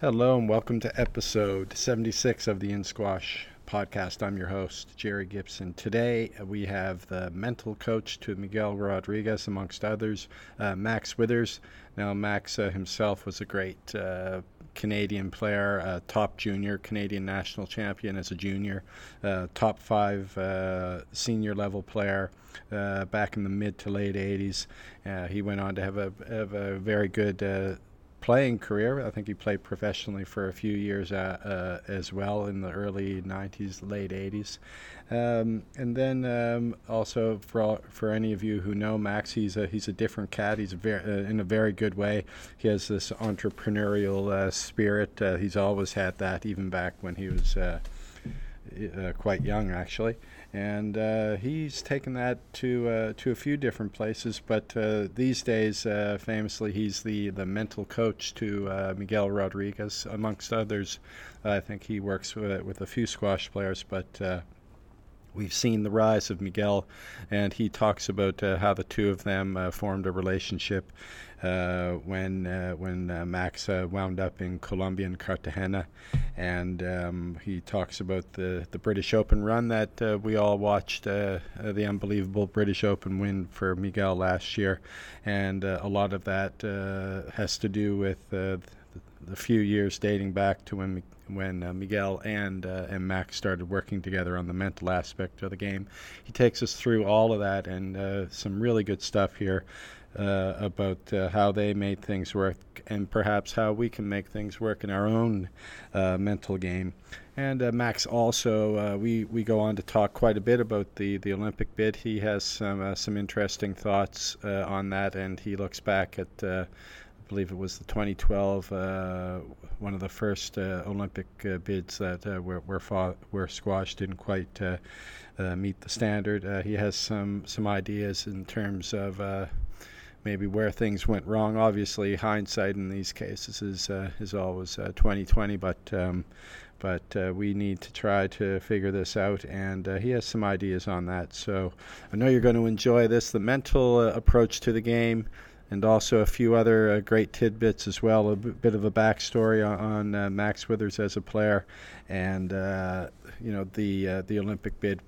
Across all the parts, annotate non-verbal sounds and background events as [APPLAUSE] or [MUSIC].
Hello and welcome to episode 76 of the In Squash podcast. I'm your host, Jerry Gibson. Today uh, we have the mental coach to Miguel Rodriguez, amongst others, uh, Max Withers. Now, Max uh, himself was a great uh, Canadian player, uh, top junior, Canadian national champion as a junior, uh, top five senior level player back in the mid to late 80s. he went on to have a, have a very good playing career. I think he played professionally for a few years uh, uh, as well in the early 90s, late 80s. Um, and then um, also for all, for any of you who know Max, he's a he's a different cat. He's very, uh, in a very good way. He has this entrepreneurial uh, spirit. Uh, he's always had that, even back when he was uh, quite young, actually and uh, he's taken that to uh, to a few different places. But uh, these days, uh, famously, he's the the mental coach to uh, Miguel Rodriguez, amongst others. I think he works with, with a few squash players, but uh, we've seen the rise of Miguel, and he talks about how the two of them formed a relationship when uh, when uh, Max uh, wound up in Colombia Cartagena, and um, he talks about the the British Open run that we all watched, the unbelievable British Open win for Miguel last year, and a lot of that has to do with the, the few years dating back to when when uh, Miguel and uh, and Max started working together on the mental aspect of the game. He takes us through all of that and uh, some really good stuff here. Uh, about uh, how they made things work and perhaps how we can make things work in our own uh, mental game. And Max also, we, we go on to talk quite a bit about the, the Olympic bid. He has some some interesting thoughts on that, and he looks back at I believe it was the 2012, uh, one of the first uh, Olympic uh, bids that uh, were were, fought, were squashed didn't quite uh, uh, meet the standard. he has some some ideas in terms of maybe where things went wrong. Obviously, hindsight in these cases is is always 2020, but um, but uh, we need to try to figure this out. And uh, he has some ideas on that. So I know you're going to enjoy this. The mental uh, approach to the game, and also a few other uh, great tidbits as well. A b- bit of a backstory on, on uh, Max Withers as a player, and uh, you know the uh, the Olympic bid.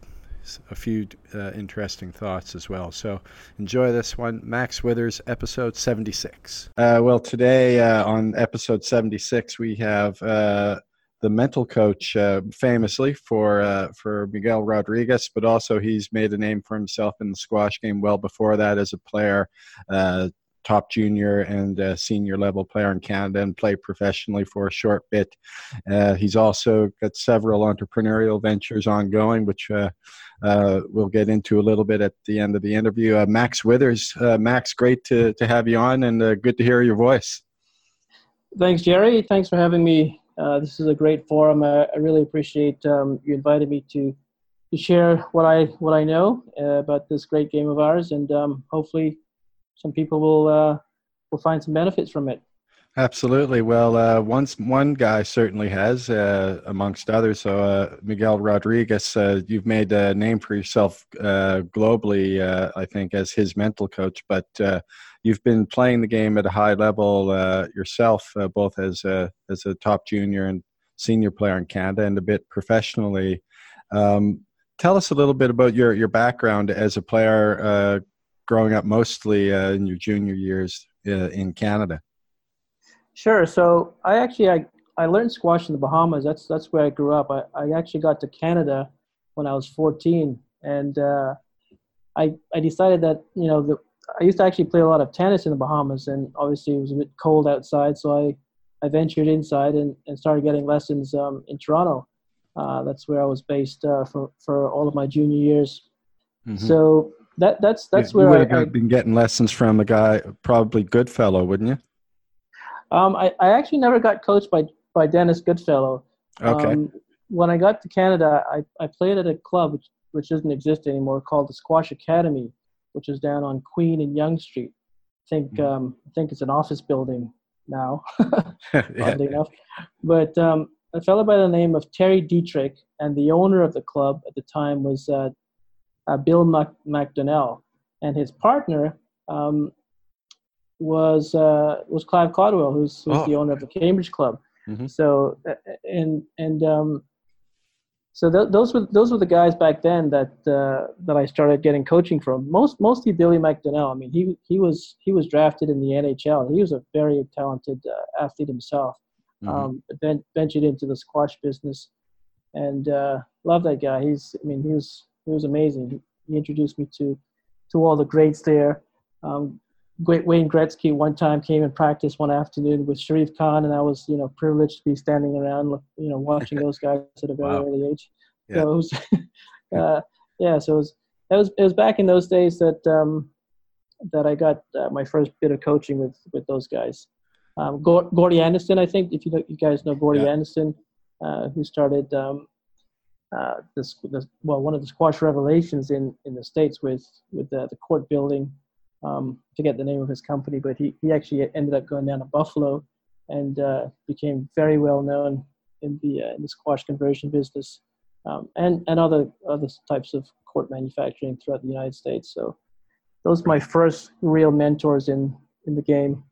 A few uh, interesting thoughts as well. So enjoy this one, Max Withers, episode 76. Uh, well, today on episode 76, we have the mental coach, uh, famously for uh, for Miguel Rodriguez, but also he's made a name for himself in the squash game well before that as a player. Uh, top junior and uh, senior level player in Canada and played professionally for a short bit. Uh, he's also got several entrepreneurial ventures ongoing, which uh, uh we'll get into a little bit at the end of the interview. Uh, Max Withers, uh, Max, great to, to have you on and good to hear your voice. Thanks, Jerry. Thanks for having me. this is a great forum. I, I really appreciate um, you invited me to to share what I what I know about this great game of ours, and um, hopefully some people will uh, will find some benefits from it. Absolutely. Well, uh, once one guy certainly has, uh, amongst others. So uh, Miguel Rodriguez, uh, you've made a name for yourself uh, globally, uh, I think, as his mental coach. But you've been playing the game at a high level yourself, both as a as a top junior and senior player in Canada, and a bit professionally. Um, tell us a little bit about your your background as a player growing up mostly uh, in your junior years uh, in Canada? Sure. So I actually I, I learned squash in the Bahamas. That's that's where I grew up. I, I actually got to Canada when I was 14, and uh, I I decided that you know the I used to actually play a lot of tennis in the Bahamas, and obviously it was a bit cold outside, so I I ventured inside and, and started getting lessons um, in Toronto. Uh, that's where I was based uh, for for all of my junior years. Mm-hmm. So that that's that's you, where you would I, have been getting lessons from a guy, probably Goodfellow, wouldn't you? Um, I, I actually never got coached by by Dennis Goodfellow. Okay. Um, when I got to Canada, I, I played at a club which, which doesn't exist anymore called the Squash Academy, which is down on Queen and Yonge Street. I think mm-hmm. um, I think it's an office building now, [LAUGHS] [LAUGHS] oddly enough. But um, a fellow by the name of Terry Dietrich and the owner of the club at the time was uh, uh, Bill Mac- McDonnell, and his partner um, was uh, was Clive Caldwell, who's, who's oh. the owner of the Cambridge Club. Mm-hmm. So and and um, so th- those were those were the guys back then that uh, that I started getting coaching from. Most mostly Billy McDonnell. I mean, he he was he was drafted in the NHL. He was a very talented uh, athlete himself. Mm-hmm. Um, ben- ventured into the squash business, and uh, love that guy. He's I mean he was he was amazing. He, introduced me to to all the greats there. Um, Wayne Gretzky one time came and practiced one afternoon with Sharif Khan, and I was, you know, privileged to be standing around, you know, watching [LAUGHS] those guys at a very wow. early age. Yeah. So it was, [LAUGHS] uh, yeah, so it was, it was, it was back in those days that um, that I got uh, my first bit of coaching with with those guys. Um, Gordie Anderson, I think, if you know, you guys know Gordy yeah. Anderson, uh, who started um, uh, this, this, well, one of the squash revelations in in the states with with the, the court building um, forget the name of his company, but he, he actually ended up going down to Buffalo and uh, became very well known in the uh, in the squash conversion business um, and and other other types of court manufacturing throughout the United States. So those my first real mentors in in the game.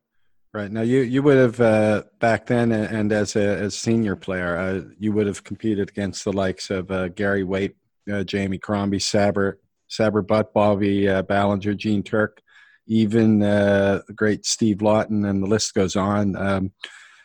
Right now, you you would have uh, back then, and as a as senior player, uh, you would have competed against the likes of uh, Gary Waite, uh, Jamie Crombie, Sabir, Sabir Butt, Bobby Ballinger, Gene Turk even uh, the great Steve Lawton, and the list goes on. Um,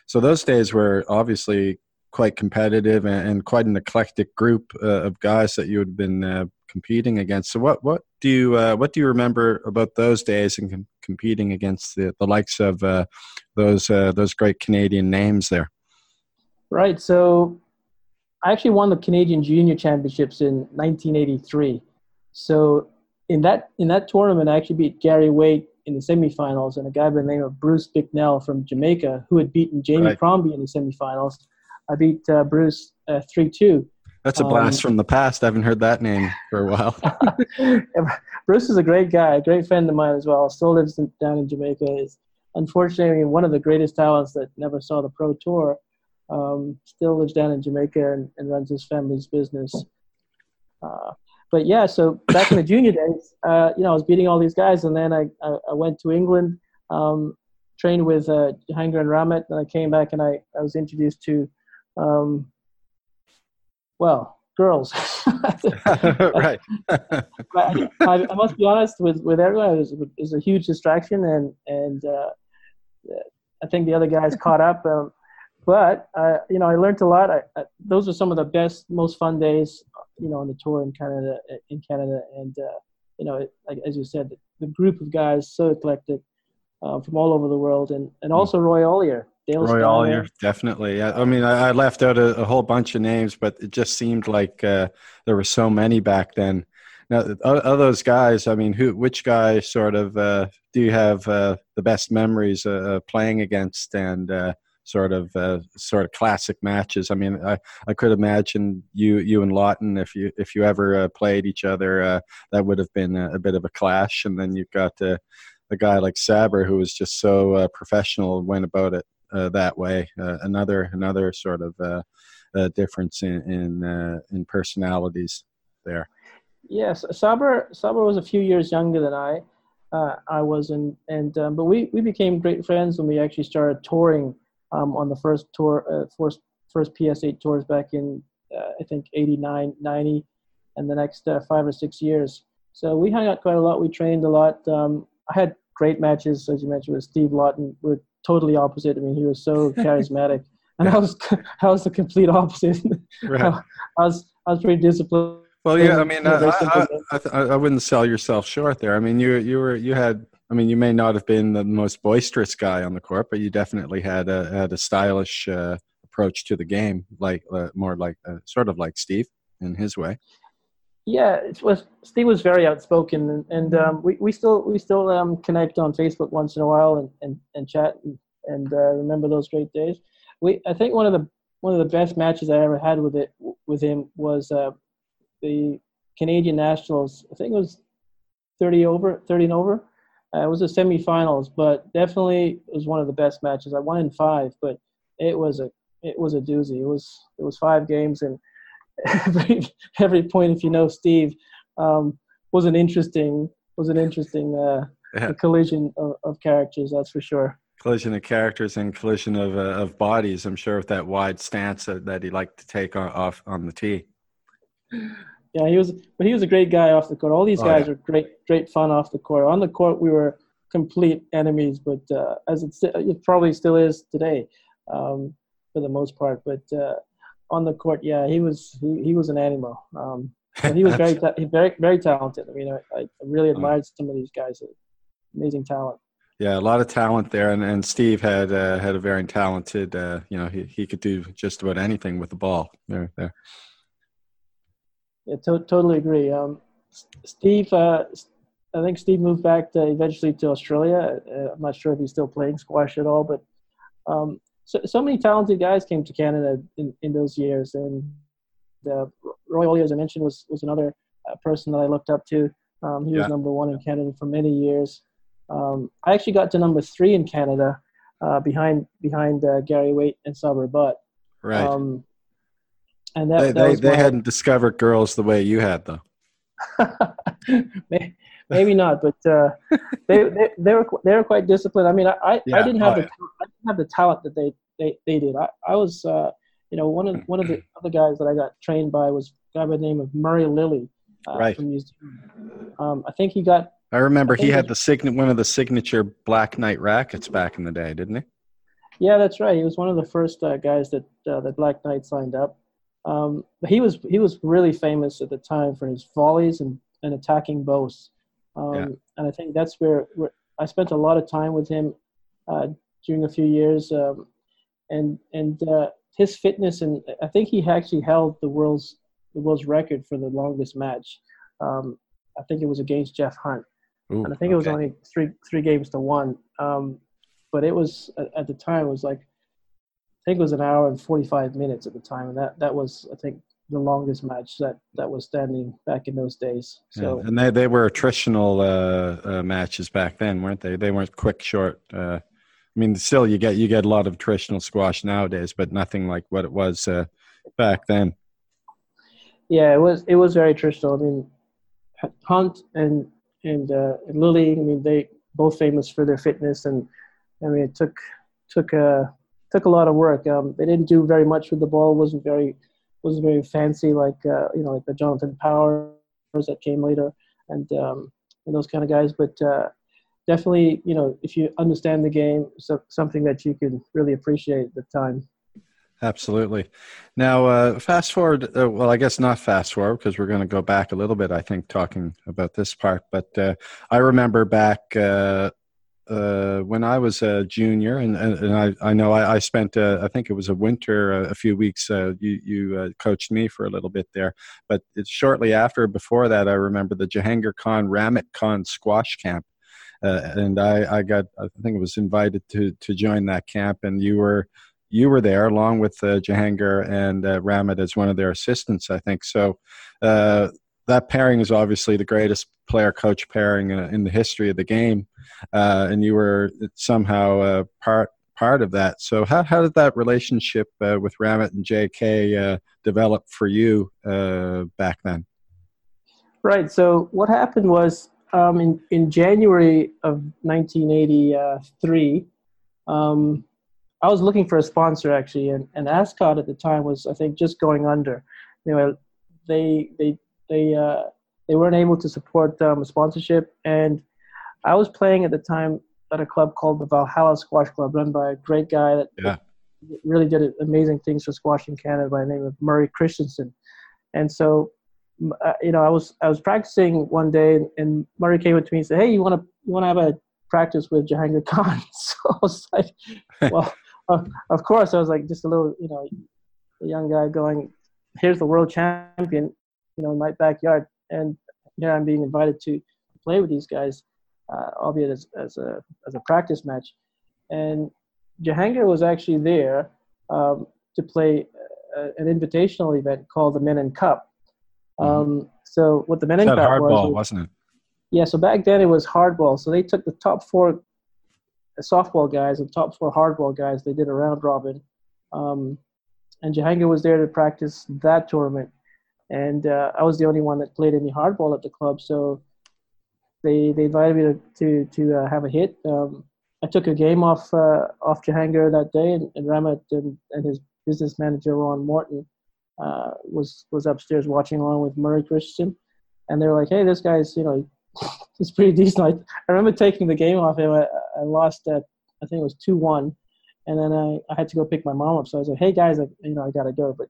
so those days were obviously quite competitive and, and quite an eclectic group uh, of guys that you had been uh, competing against. So what what do you uh, what do you remember about those days and competing against the, the likes of uh, those uh, those great Canadian names there? Right. So I actually won the Canadian Junior Championships in 1983. So in that in that tournament, I actually beat Gary Waite in the semifinals, and a guy by the name of Bruce Bicknell from Jamaica, who had beaten Jamie right. Crombie in the semifinals. I beat uh, Bruce uh, three two. That's a blast um, from the past. I haven't heard that name for a while. [LAUGHS] Bruce is a great guy, a great friend of mine as well. Still lives in, down in Jamaica. Is unfortunately one of the greatest talents that never saw the pro tour. Um, still lives down in Jamaica and, and runs his family's business. Uh, but yeah, so back in the junior days, uh, you know, I was beating all these guys, and then I, I, I went to England, um, trained with uh, Jahangir and Rahmat, and I came back and I, I was introduced to, um, well, girls. [LAUGHS] [LAUGHS] right. [LAUGHS] I, I, must be honest with, with everyone, it was, it was a huge distraction, and and uh, I think the other guys caught up. Um, but uh, you know, I learned a lot. I, I, those are some of the best, most fun days you know on the tour in Canada in Canada and uh, you know like as you said the group of guys so eclectic uh, from all over the world and and hmm. also Roy Ollier. Roy Ollier, definitely. I, I mean, I, I, left out a, a, whole bunch of names, but it just seemed like uh, there were so many back then. Now, of those guys, I mean, who, which guy sort of uh, do you have uh, the best memories uh, playing against, and uh, sort of uh, sort of classic matches. I mean, I, I could imagine you you and Lawton if you if you ever uh, played each other, uh, that would have been a, a, bit of a clash. And then you've got uh, a guy like Sabir who was just so uh, professional and went about it uh, that way. another another sort of difference in in, in personalities there. Yes, Sabir Sabir was a few years younger than I. I was in, and um, but we, we became great friends when we actually started touring um, on the first tour, uh, first first PSA tours back in uh, I think 89, 90, and the next uh, five or six years. So we hung out quite a lot. We trained a lot. Um, I had great matches, as you mentioned, with Steve Lawton. We're totally opposite. I mean, he was so [LAUGHS] charismatic, and I was [LAUGHS] I was the complete opposite. [LAUGHS] Right. I, I was I was pretty disciplined. Well, yeah, I mean, I, I, I, I, wouldn't sell yourself short there. I mean, you you were you had I mean, you may not have been the most boisterous guy on the court, but you definitely had a had a stylish uh, approach to the game, like uh, more like uh, sort of like Steve in his way. Yeah, it was Steve was very outspoken, and, and um, we, we still we still um, connect on Facebook once in a while and and, and chat and, and uh, remember those great days. We I think one of the one of the best matches I ever had with it with him was uh, the Canadian Nationals. I think it was thirty over, thirty and over uh, it was a semifinals, but definitely it was one of the best matches. I won in five, but it was a it was a doozy. It was it was five games, and [LAUGHS] every every point, if you know Steve, um, was an interesting was an interesting uh, yeah. collision of, of, characters. That's for sure. collision of characters and collision of uh, of bodies. I'm sure with that wide stance that, that he liked to take on, off on the tee. Yeah, he was, but he was a great guy off the court. All these Oh, guys yeah. are great, great fun off the court. On the court, we were complete enemies, but uh, as it, it probably still is today, um, for the most part. But uh, on the court, yeah, he was he, he was an animal. Um, he was [LAUGHS] very ta- very very talented. I mean, I, I really admired some of these guys. Amazing talent. Yeah, a lot of talent there, and, and Steve had uh, had a very talented. Uh, you know, he, he could do just about anything with the ball. There, there. Yeah, to- totally agree. Um, Steve, uh, I think Steve moved back to eventually to Australia. Uh, I'm not sure if he's still playing squash at all, but um, so, so many talented guys came to Canada in, in those years. And uh, Roy Ollie, as I mentioned, was was another uh, person that I looked up to. Um, he was number one in Canada for many years. Um, I actually got to number three in Canada, uh, behind behind uh, Gary Waite and Sabir Butt. Right. Um, and that, they that they, they hadn't discovered girls the way you had, though. [LAUGHS] May- Maybe not, but uh, [LAUGHS] they, they they were they were quite disciplined. I mean, I I, Yeah, I didn't have oh, the yeah. I didn't have the talent that they they, they did. I, I was uh, you know one of one of the [CLEARS THROAT] other guys that I got trained by was a guy by the name of Murray Lilly uh, Right. from New Zealand. Um, I think he got I remember I he had it- the sign one of the signature Black Knight rackets back in the day, didn't he? Yeah, that's right. He was one of the first uh, guys that uh, that Black Knight signed up. Um, but he was he was really famous at the time for his volleys and, and attacking bows. Um, Yeah. And I think that's where, where I spent a lot of time with him uh, during a few years. Um, and and uh, his fitness and I think he actually held the world's the world's record for the longest match. Um, I think it was against Geoff Hunt Ooh, and I think it was only three three games to one. Um, but it was at, at the time it was like I think it was an hour and forty five minutes at the time, and that that was I think the longest match that that was standing back in those days. So yeah. and they they were attritional uh, uh, matches back then, weren't they? They weren't quick, short. Uh, I mean, still you get you get a lot of attritional squash nowadays, but nothing like what it was uh, back then. yeah, it was it was very traditional. I mean, Hunt and and, uh, and Lilly. I mean, they both famous for their fitness, and I mean, it took took a took a lot of work. Um, they didn't do very much with the ball. wasn't very wasn't very fancy like uh, you know like the Jonathan Powers that came later, and um, and those kind of guys. But uh, definitely, you know, if you understand the game, so, something that you can really appreciate at the time. Absolutely. Now, uh, fast forward. Uh, well, I guess not fast forward because we're going to go back a little bit. I think talking about this part, but uh, I remember back uh, when I was a junior, and, and, and I, I know I, I spent. Uh, I think it was a winter, uh, a few weeks. Uh, you you coached me for a little bit there, but shortly after. Before that, I remember the Jahangir Khan Rahmat Khan squash camp. And I, I got, I think it was invited to to join that camp, and you were you were there along with uh, Jahangir and uh, Rahmat as one of their assistants, I think. So uh, that pairing is obviously the greatest player-coach pairing uh, in the history of the game, uh, and you were somehow uh, part part of that. So how how did that relationship uh, with Rahmat and J.K. Uh, develop for you uh, back then? Right. So what happened was um, in in January of 1983, um, I was looking for a sponsor actually, and, and Ascot at the time was I think just going under. Know, they they they uh, they weren't able to support um, sponsorship, and I was playing at the time at a club called the Valhalla Squash Club, run by a great guy that Yeah. really did amazing things for squash in Canada by the name of Murray Christensen, and so uh, you know I was I was practicing one day, and, and Murray came up to me and said, "Hey, you want to you want to have a practice with Jahangir Khan?" [LAUGHS] so I was like, "Well, [LAUGHS] uh, of course." I was like just a little you know a young guy going, "Here's the world champion, you know, in my backyard," and here I'm being invited to play with these guys, uh, albeit as, as a as a practice match, and Jahangir was actually there um, to play uh, an invitational event called the Menon Cup. Um, so what the Menon That Cup hardball, was, was wasn't it? yeah, so back then it was hardball. So they took the top four uh, softball guys and top four hardball guys. They did a round robin, um, and Jahangir was there to practice that tournament. And uh, I was the only one that played any hardball at the club, so they they invited me to to, to uh, have a hit. Um, I took a game off uh, off Jahangir that day, and, and Rahmat and, and his business manager Ron Morton uh, was was upstairs watching along with Murray Christian, and they were like, "Hey, this guy's you know [LAUGHS] he's pretty decent." I, I remember taking the game off him. I, I lost at I think it was two one, and then I, I had to go pick my mom up. So I was like, "Hey guys, I, you know I gotta go," but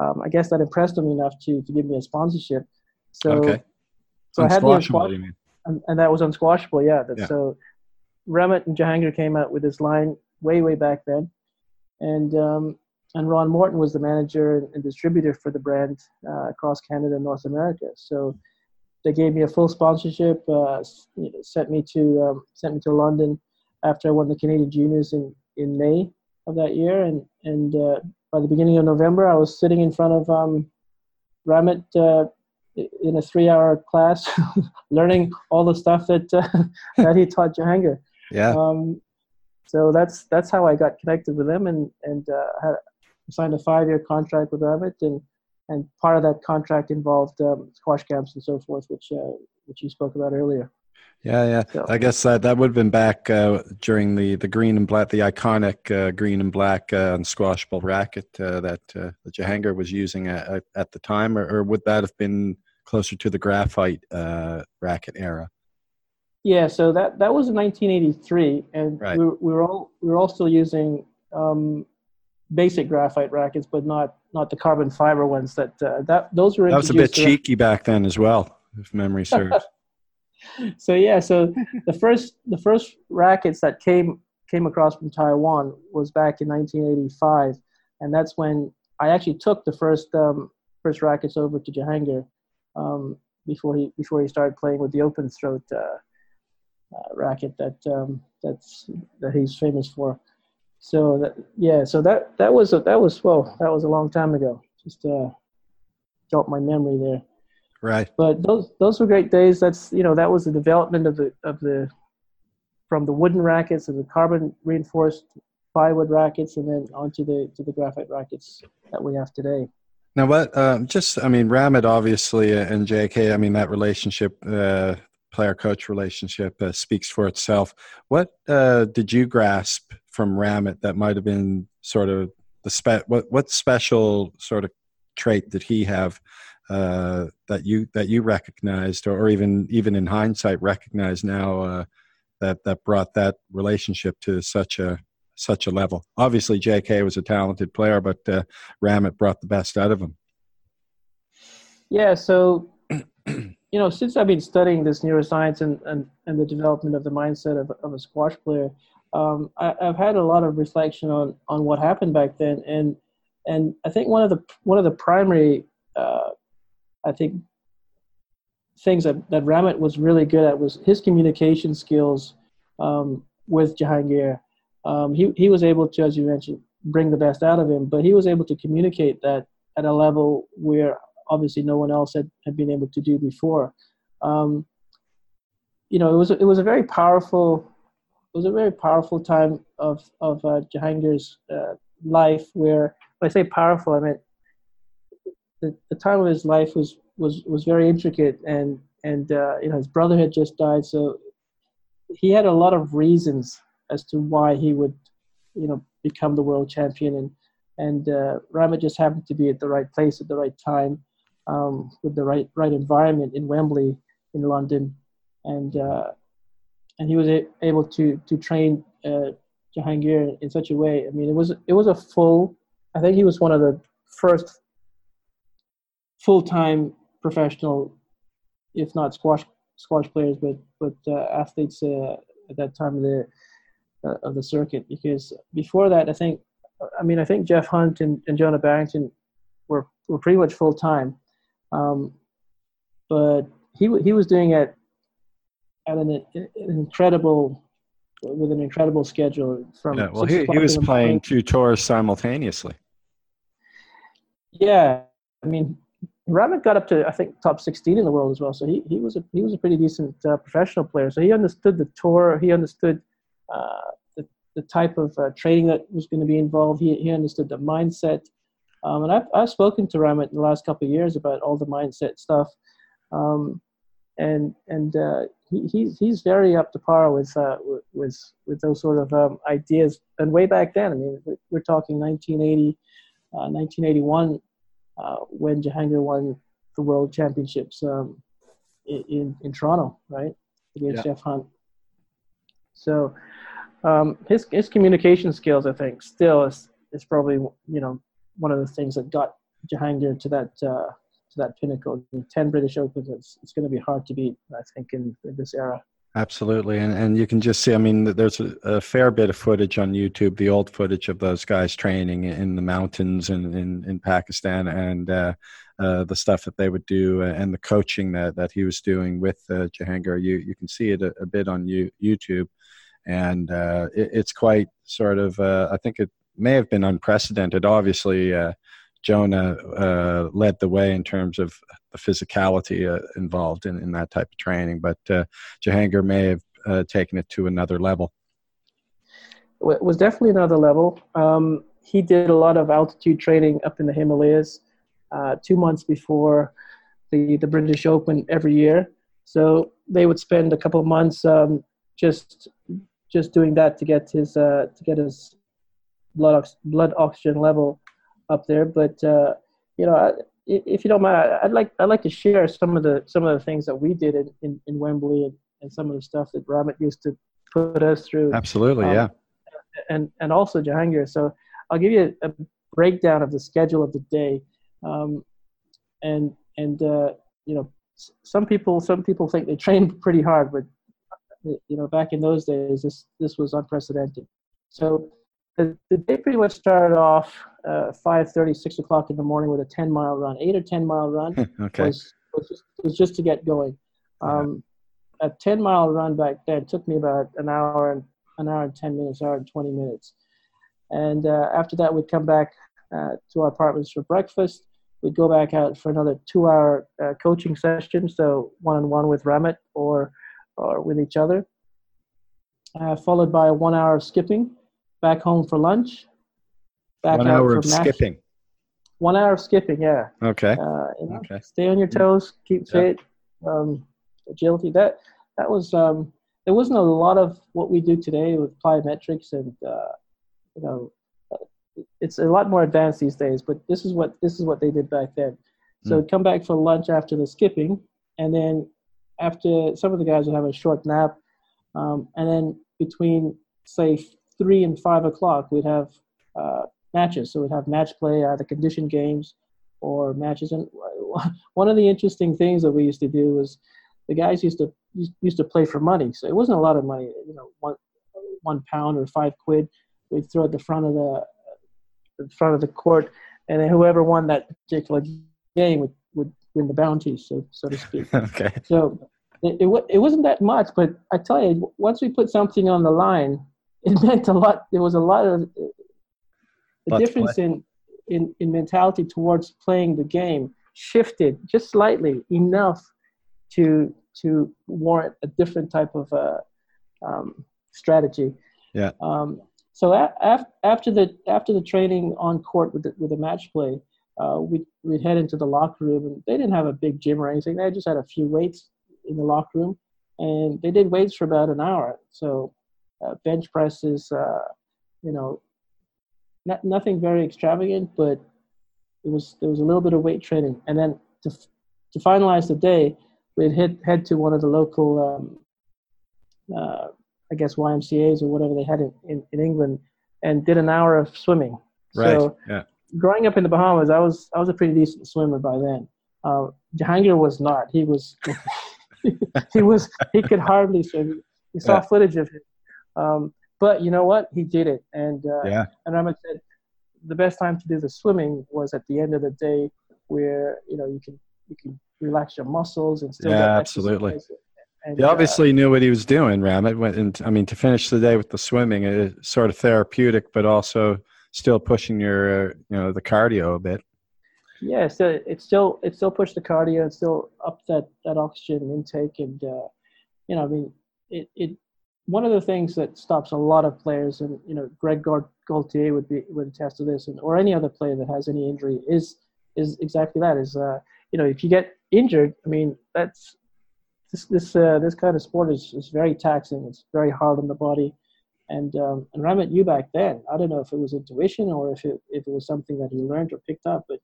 um, I guess that impressed him enough to to give me a sponsorship. So okay. so I had the squash, and, and, that was unsquashable. Yeah. yeah. So Rahmat and Jahangir came out with this line way way back then, and um, and Ron Morton was the manager and, distributor for the brand uh, across Canada and North America. So they gave me a full sponsorship, uh, sent me to um, sent me to London after I won the Canadian Juniors in, in May of that year, and and uh, by the beginning of November, I was sitting in front of um, Rahmat uh, in a three-hour class, [LAUGHS] learning all the stuff that uh, [LAUGHS] that he taught Jahangir. Yeah. Um, so that's that's how I got connected with him, and and uh, had, signed a five-year contract with Rahmat, and and part of that contract involved um, squash camps and so forth, which uh, which you spoke about earlier. Yeah, yeah. So, I guess uh, that would have been back uh, during the, the green and black, the iconic uh, green and black uh, ball racket uh, that uh, that Jahangir was using at, at the time, or, or, would that have been closer to the graphite racket era? Yeah, so that that was in 1983, and right. we, were, we were all we were all still using um, basic graphite rackets, but not not the carbon fiber ones. That uh, that those were that was a bit cheeky back then as well, if memory [LAUGHS] serves. so yeah, so the first the first rackets that came came across from Taiwan was back in 1985, and that's when I actually took the first um, first rackets over to Jahangir um, before he before he started playing with the open throat uh, uh, racket that um, that's that he's famous for. So that yeah, so that that was a, that was well that was a long time ago. Just uh, jog my memory there. Right. But those those were great days. That's you know that was the development of the of the from the wooden rackets and the carbon reinforced plywood rackets, and then onto the to the graphite rackets that we have today. Now, what? Um, just, I mean, Rahmat obviously and J.K. I mean, that relationship, uh, player-coach relationship, uh, speaks for itself. What uh, did you grasp from Rahmat that might have been sort of the spe- what what special sort of trait did he have uh, that you that you recognized or, or, even even in hindsight recognize now uh, that that brought that relationship to such a such a level. Obviously jk was a talented player but uh, rahmat brought the best out of him. Yeah so [CLEARS THROAT] you know since i've been studying this neuroscience and, and, and the development of the mindset of, of a squash player um, I, have had a lot of reflection on on what happened back then, and and I think one of the one of the primary, uh, I think, things that that Rahmat was really good at was his communication skills um, with Jahangir. Um, he he was able to, as you mentioned, bring the best out of him, but he was able to communicate that at a level where obviously no one else had, had been able to do before. Um, you know, it was it was a very powerful it was a very powerful time of of uh, Jahangir's uh, life. Where when I say powerful, I mean the, the time of his life was was was very intricate, and and uh, you know his brother had just died, so he had a lot of reasons as to why he would you know become the world champion, and and uh, Rahmat just happened to be at the right place at the right time, um, with the right right environment in Wembley in London, and uh, and he was a, able to to train uh, Jahangir in such a way. I mean, it was it was a full. I think he was one of the first full time professional, if not squash squash players, but but uh, athletes uh, at that time of the uh, of the circuit. Because before that, I think, I mean, I think Geoff Hunt and, and Jonah Barrington were were pretty much full time, um, but he he was doing it at an, an incredible with an incredible schedule from yeah, well he, he was playing two tours simultaneously yeah i mean Rahmat got up to I think top 16 in the world as well. So he, he was a he was a pretty decent uh, professional player. So he understood the tour. He understood the, the type of uh, training that was going to be involved. He, he understood the mindset. Um, and I've, I've spoken to Rahmat in the last couple of years about all the mindset stuff. Um, and and uh, he, he's he's very up to par with uh, with with those sort of um, ideas. And way back then, I mean, we're talking 1980, uh, 1981, uh, when Jahangir won the World Championships um, in in Toronto, right, against yeah. Geoff Hunt. So um, his his communication skills, I think, still is is probably you know one of the things that got Jahangir to that uh, to that pinnacle. Ten British Opens, it's, it's going to be hard to beat, I think, in, in this era. Absolutely, and and you can just see. I mean, there's a, a, fair bit of footage on YouTube, the old footage of those guys training in the mountains in in, in Pakistan, and uh, uh, the stuff that they would do, uh, and the coaching that, that he was doing with uh, Jahangir. You you can see it a, a bit on you, YouTube, and uh, it, it's quite sort of. Uh, I think it may have been unprecedented. Obviously, Jonah uh, led the way in terms of the physicality uh, involved in, in that type of training, but uh, Jahangir may have uh, taken it to another level. It was definitely another level. Um, he did a lot of altitude training up in the Himalayas uh, two months before the, the British Open every year. So they would spend a couple of months um, just just doing that to get his uh, to get his blood blood oxygen level up there. But uh, you know, if you don't mind, I'd like I'd like to share some of the some of the things that we did in, in, in Wembley and, and some of the stuff that Rahmat used to put us through. Absolutely, um, yeah. And and also Jahangir. So I'll give you a, a breakdown of the schedule of the day, um, and and uh, you know some people some people think they trained [LAUGHS] pretty hard, but you know back in those days this this was unprecedented. So the, the day pretty much started off uh, 5.30, 6 o'clock in the morning with a 10 mile run. 8 or 10 mile run [LAUGHS] okay. was, was, just, was just to get going. Um, A 10 mile run back then took me about an hour and an hour and 10 minutes, hour and 20 minutes. And uh, after that, we'd come back uh, to our apartments for breakfast. We'd go back out for another two hour uh, coaching session, so one on one with Rahmat or, or with each other, uh, followed by one hour of skipping back home for lunch. Back One hour of skipping. One hour of skipping, yeah. Okay. Uh, you know, okay. Stay on your toes, keep fit, um, agility. That that was um, there wasn't a lot of what we do today with plyometrics and uh, you know it's a lot more advanced these days. But this is what this is what they did back then. So mm. come back for lunch after the skipping, and then after some of the guys would have a short nap, um, and then between say three and five o'clock, we'd have uh, matches. So we'd have match play, either condition games or matches. And [LAUGHS] one of the interesting things that we used to do was the guys used to used to play for money. So it wasn't a lot of money, you know, one one pound or five quid. We'd throw at the front of the, the front of the court, and then whoever won that particular game would, would win the bounty, so so to speak. [LAUGHS] okay. So it, it, it wasn't that much, but I tell you, once we put something on the line, [LAUGHS] it meant a lot. There was a lot of the difference in, in in mentality towards playing the game shifted just slightly enough to to warrant a different type of uh, um, strategy. Yeah. Um, so a- af- after the after the training on court with the, with the match play, uh, we we'd head into the locker room, and they didn't have a big gym or anything. They just had a few weights in the locker room, and they did weights for about an hour. So uh, bench presses, uh, you know, not, nothing very extravagant, but it was there was a little bit of weight training, and then to to finalize the day, we'd head head to one of the local, um, uh, I guess YMCA's or whatever they had in, in, in, England, and did an hour of swimming. Right. So, yeah. Growing up in the Bahamas, I was I was a pretty decent swimmer by then. Uh, Jahangir was not. He was [LAUGHS] he was he could hardly swim. You saw yeah. footage of him um, but you know what? He did it, and uh, yeah. And said the best time to do the swimming was at the end of the day, where you know you can you can relax your muscles and still yeah, absolutely. And, he obviously uh, knew what he was doing, Rahmat. Went and I mean to finish the day with the swimming, it's sort of therapeutic, but also still pushing your uh, you know the cardio a bit. Yeah, so it still it still pushed the cardio, it's still up that that oxygen intake, and uh, you know I mean it it one of the things that stops a lot of players, and you know, Greg Gaultier would be would attest to this, and or any other player that has any injury is is exactly that. Is uh, you know, if you get injured, I mean, that's this this uh, this kind of sport is, is very taxing. It's very hard on the body. And um, and Rahmat you back then, I don't know if it was intuition or if it if it was something that he learned or picked up, but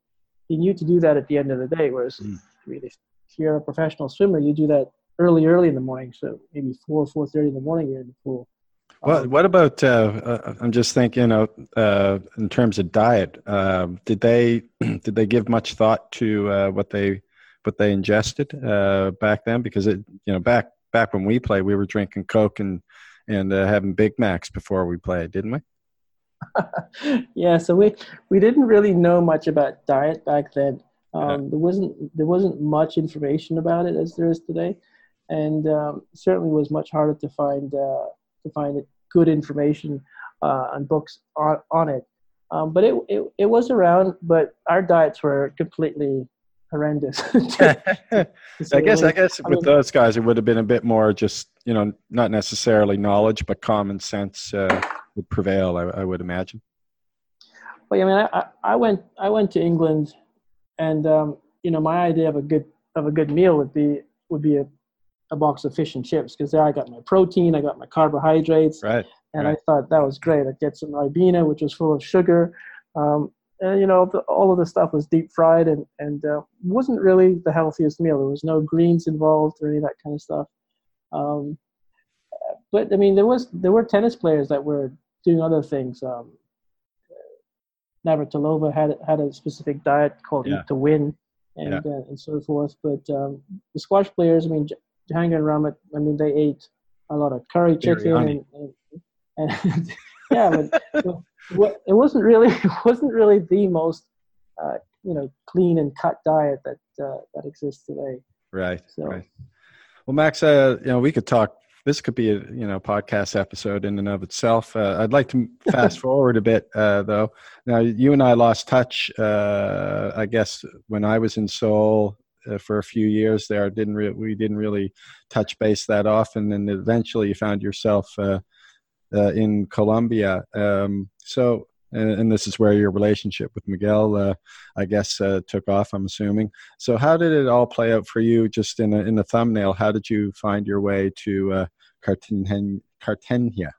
he knew to do that at the end of the day. Whereas mm. I mean, if you're a professional swimmer, you do that early, early in the morning. So maybe four, four thirty in the morning, you're in the pool. Well, um, what about? Uh, uh, I'm just thinking, uh, in terms of diet. Um, did they [CLEARS THROAT] did they give much thought to uh, what they what they ingested uh, back then? Because it, you know, back back when we played, we were drinking Coke and and uh, having Big Macs before we played, didn't we? [LAUGHS] yeah, so we we didn't really know much about diet back then. Um, there wasn't there wasn't much information about it as there is today, and um, certainly was much harder to find uh, to find good information uh, on books on, on it. Um, but it, it it was around, but our diets were completely horrendous. [LAUGHS] [LAUGHS] I guess I guess with I mean, those guys, it would have been a bit more just you know not necessarily knowledge, but common sense uh, would prevail. I, I, would imagine. Well, I mean, I, I went I went to England and um, you know, my idea of a good of a good meal would be would be a, a box of fish and chips because there I got my protein, I got my carbohydrates, right? And right. I thought that was great. I'd get some ribena, which was full of sugar. Um, and you know, the, all of the stuff was deep fried and and uh, wasn't really the healthiest meal. There was no greens involved or any of that kind of stuff. Um, but I mean, there was there were tennis players that were doing other things. Um, Navratilova had had a specific diet called yeah. Eat to Win, and yeah. uh, and so forth. But um, the squash players, I mean, Jahangir and Rahmat, I mean, they ate a lot of curry chicken and, and, and [LAUGHS] yeah, but it wasn't really [LAUGHS] it wasn't really the most uh, you know clean and cut diet that uh, that exists today. Right. So. Right. Well, Max, uh, you know, we could talk this could be a you know podcast episode in and of itself. Uh, I'd like to [LAUGHS] fast forward a bit uh, though. Now you and I lost touch. Uh, I guess when I was in Seoul uh, for a few years there, didn't re- we didn't really touch base that often, and eventually you found yourself uh, uh, in Colombia. Um, so. And, this is where your relationship with Miguel, I guess, took off. I'm assuming. So, how did it all play out for you? Just in a in a thumbnail, how did you find your way to Cartagena.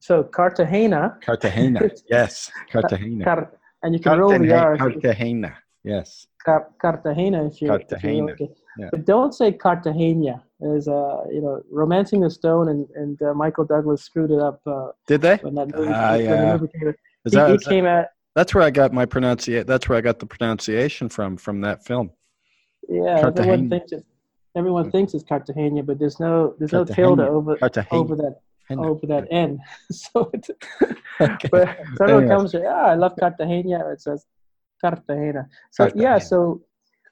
So Cartagena. Cartagena, yes, [LAUGHS] Cartagena. Car- and you can roll the R. Cartagena, yes. Car- Cartagena, if you. Cartagena. If you yeah. But don't say Cartagena. Is uh, you know, Romancing the Stone and and uh, Michael Douglas screwed it up. Uh, Did they? When that movie, uh, when yeah. movie came, Is that, he, he came at. That's where I got my pronunciation. That's where I got the pronunciation from from that film. Yeah, Cartagena. everyone thinks it's everyone thinks it's Cartagena, but there's no there's no tilde over Cartagena. over that over that N. [LAUGHS] so it, [LAUGHS] okay. but so everyone comes yeah, I love Cartagena. It says Cartagena. So Cartagena. yeah, so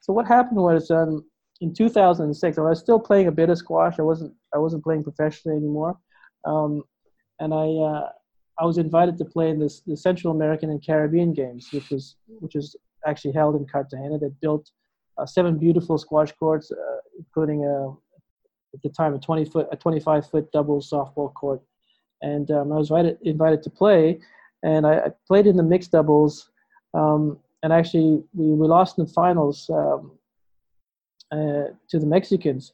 so what happened was um, in 2006, I was still playing a bit of squash. I wasn't I wasn't playing professionally anymore, um, and I uh, I was invited to play in this the Central American and Caribbean Games, which was which was actually held in Cartagena. They built uh, seven beautiful squash courts, uh, including a, at the time a 20 foot, a 25 foot double softball court. And um, I was invited, invited to play, and I, I played in the mixed doubles. Um, and actually, we, we lost in the finals um, uh, to the Mexicans,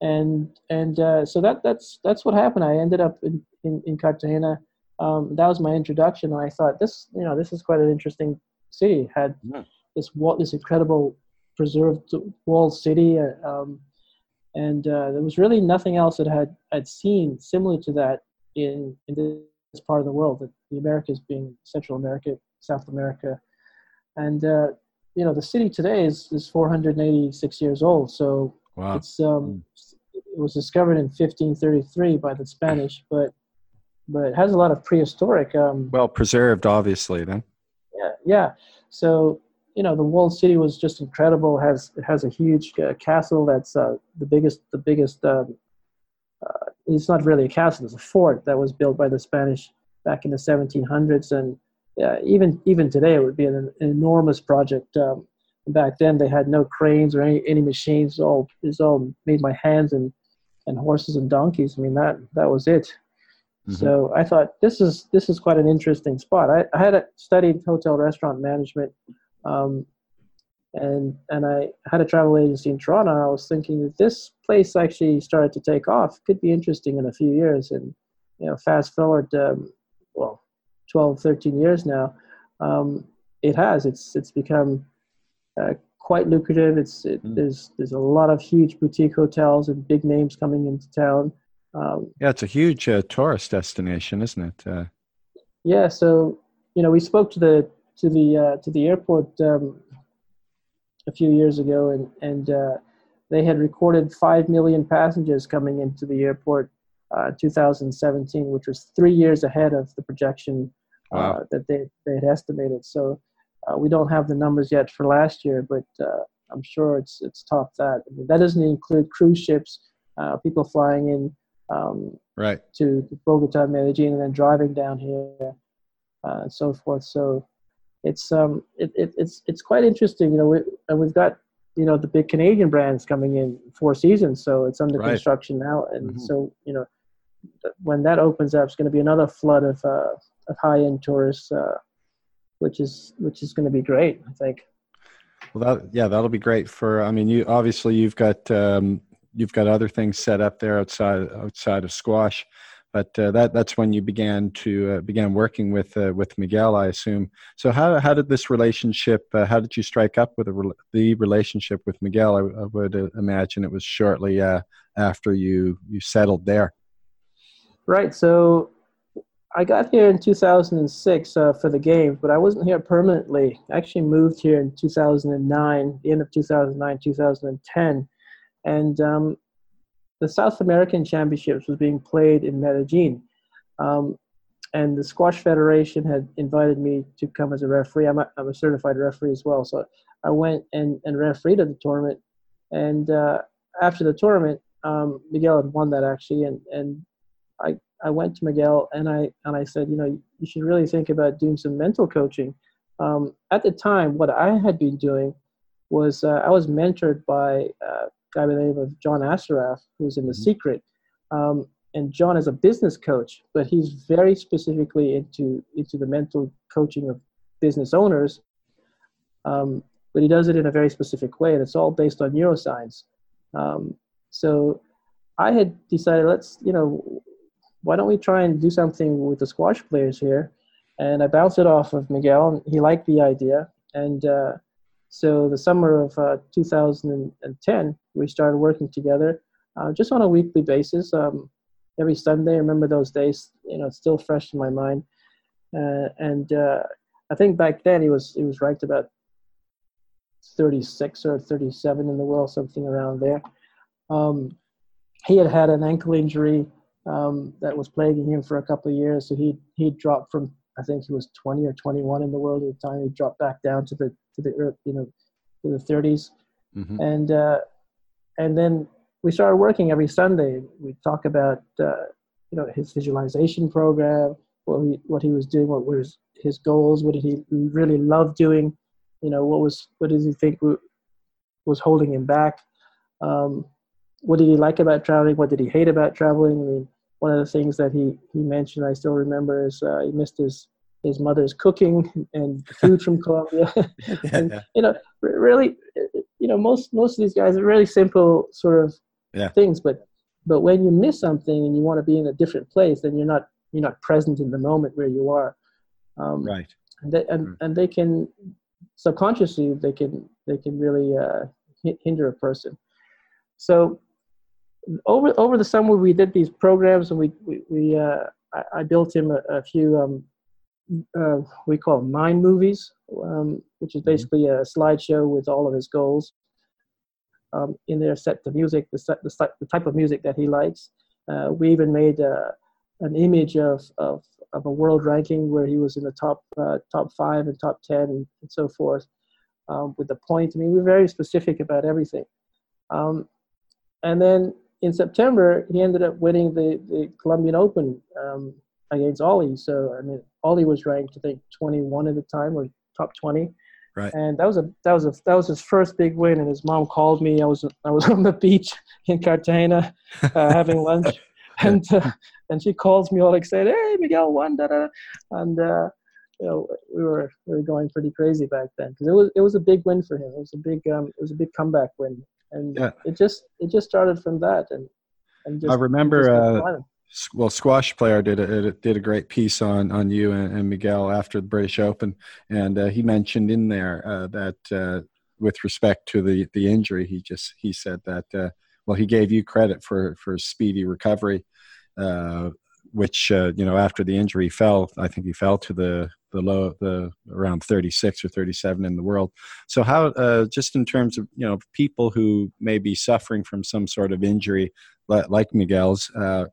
and and uh, so that that's that's what happened. I ended up in in, in Cartagena. Um, that was my introduction, and I thought this you know this is quite an interesting city. had yeah. this what this incredible preserved walled city. Uh, um, and uh, there was really nothing else that had I'd seen similar to that in in this part of the world. The Americas being Central America, South America, and uh, you know the city today is is 486 years old. So wow. it's um, it was discovered in 1533 by the Spanish, but but it has a lot of prehistoric. Um, well preserved, obviously. Then. Yeah, yeah. So you know the walled city was just incredible. It has it has a huge uh, castle that's uh, the biggest the biggest. Um, uh, it's not really a castle; it's a fort that was built by the Spanish back in the 1700s, and even even today it would be an, an enormous project. Um, back then they had no cranes or any, any machines. It's all it's all made by hands and and horses and donkeys. I mean that that was it. Mm-hmm. So I thought this is this is quite an interesting spot. I, I had studied hotel restaurant management um, and and I had a travel agency in Toronto. I was thinking that this place actually started to take off. Could be interesting in a few years. And you know, fast forward, um, well, 12, 13 years now, um, it has. It's it's become uh, quite lucrative. It's it, mm. there's there's a lot of huge boutique hotels and big names coming into town. Um, yeah, it's a huge uh, tourist destination, isn't it? Uh, yeah. So you know, we spoke to the to the uh, to the airport um, a few years ago, and and uh, they had recorded five million passengers coming into the airport, uh, 2017, which was three years ahead of the projection uh, wow. that they they had estimated. So uh, we don't have the numbers yet for last year, but uh, I'm sure it's it's topped that. I mean, that doesn't include cruise ships, people flying in um, right to Bogota, Medellin, and then driving down here, and so forth. So it's um it, it, it's it's quite interesting. You know, we, and we've got you know the big Canadian brands coming in Four Seasons, so it's under right. construction now, and mm-hmm. so you know when that opens up, it's going to be another flood of uh, of high end tourists, uh, which is which is going to be great. I think. Well, that yeah, that'll be great for. I mean, you obviously you've got um, you've got other things set up there outside outside of squash but uh, that that's when you began to uh, began working with uh, with Miguel, I assume. So how how did this relationship? Uh, how did you strike up with the, the relationship with Miguel? I, I would uh, imagine it was shortly uh, after you you settled there. Right. So I got here in 2006 for the games, but I wasn't here permanently. I actually moved here in 2009, the end of 2009, 2010, and um, the South American Championships was being played in Medellin. Um, and the Squash Federation had invited me to come as a referee. I'm a, I'm a certified referee as well. So I went and, and refereed at the tournament. And uh, after the tournament, um, Miguel had won that actually. And, and I, I went to Miguel and I, and I said, you know, you should really think about doing some mental coaching. Um, at the time, what I had been doing was uh, I was mentored by uh, guy by the name of John Assaraf, who's in The mm-hmm. Secret. Um, and John is a business coach, but he's very specifically into into the mental coaching of business owners. Um, but he does it in a very specific way, and it's all based on neuroscience. Um, so I had decided, let's you know, why don't we try and do something with the squash players here? And I bounced it off of Miguel, and he liked the idea. And uh, so the summer of uh, 2010, we started working together uh, just on a weekly basis. Um, every Sunday, I remember those days. You know, still fresh in my mind. Uh, and uh, I think back then he was he was ranked about 36 or 37 in the world, something around there. Um, he had had an ankle injury um, that was plaguing him for a couple of years, so he he dropped from I think he was 20 or 21 in the world at the time. He dropped back down to the to the you know to the 30s, mm-hmm. and uh, and then we started working every Sunday. We talk about uh, you know his visualization program, what he what he was doing, what was his goals, what did he really love doing, you know what was what did he think was holding him back, um, what did he like about traveling, what did he hate about traveling. I mean, one of the things that he he mentioned, I still remember, is uh, he missed his his mother's cooking and food from [LAUGHS] Colombia. [LAUGHS] and, you know, really, you know, most most of these guys are really simple sort of yeah. things, but but when you miss something and you want to be in a different place, then you're not you're not present in the moment where you are. Um, right. And they, and, mm. and they can subconsciously they can they can really uh, hinder a person. So over over the summer we did these programs and we we, we uh, I, I, built him a, a few um, uh, we call mind movies, um, which is mm-hmm. basically a slideshow with all of his goals. Um, in there, set the music, the, set, the, the type of music that he likes. Uh, we even made uh, an image of, of, of a world ranking where he was in the top uh, top five and top ten and, so forth. Um, with the point, I mean, we're very specific about everything. Um, and then in September, he ended up winning the, the Colombian Open um, against Olli. So I mean, Olli was ranked I think 21 at the time or top 20. Right. And that was a that was a that was his first big win. And his mom called me. I was I was [LAUGHS] on the beach in Cartagena uh, [LAUGHS] having lunch, and uh, and she calls me all excited. Hey, Miguel won, da da. And uh, you know, we were we were going pretty crazy back then because it was it was a big win for him. It was a big um, it was a big comeback win, and yeah. it just it just started from that. And and just, I remember. Well, squash player did a did a great piece on on you and, and Miguel after the British Open, and uh, he mentioned in there uh, that uh, with respect to the the injury, he just he said that uh, well he gave you credit for for speedy recovery, uh, which uh, you know after the injury fell, I think he fell to the the low the around 36 or 37 in the world. So how uh, just in terms of you know people who may be suffering from some sort of injury like Miguel's. Uh,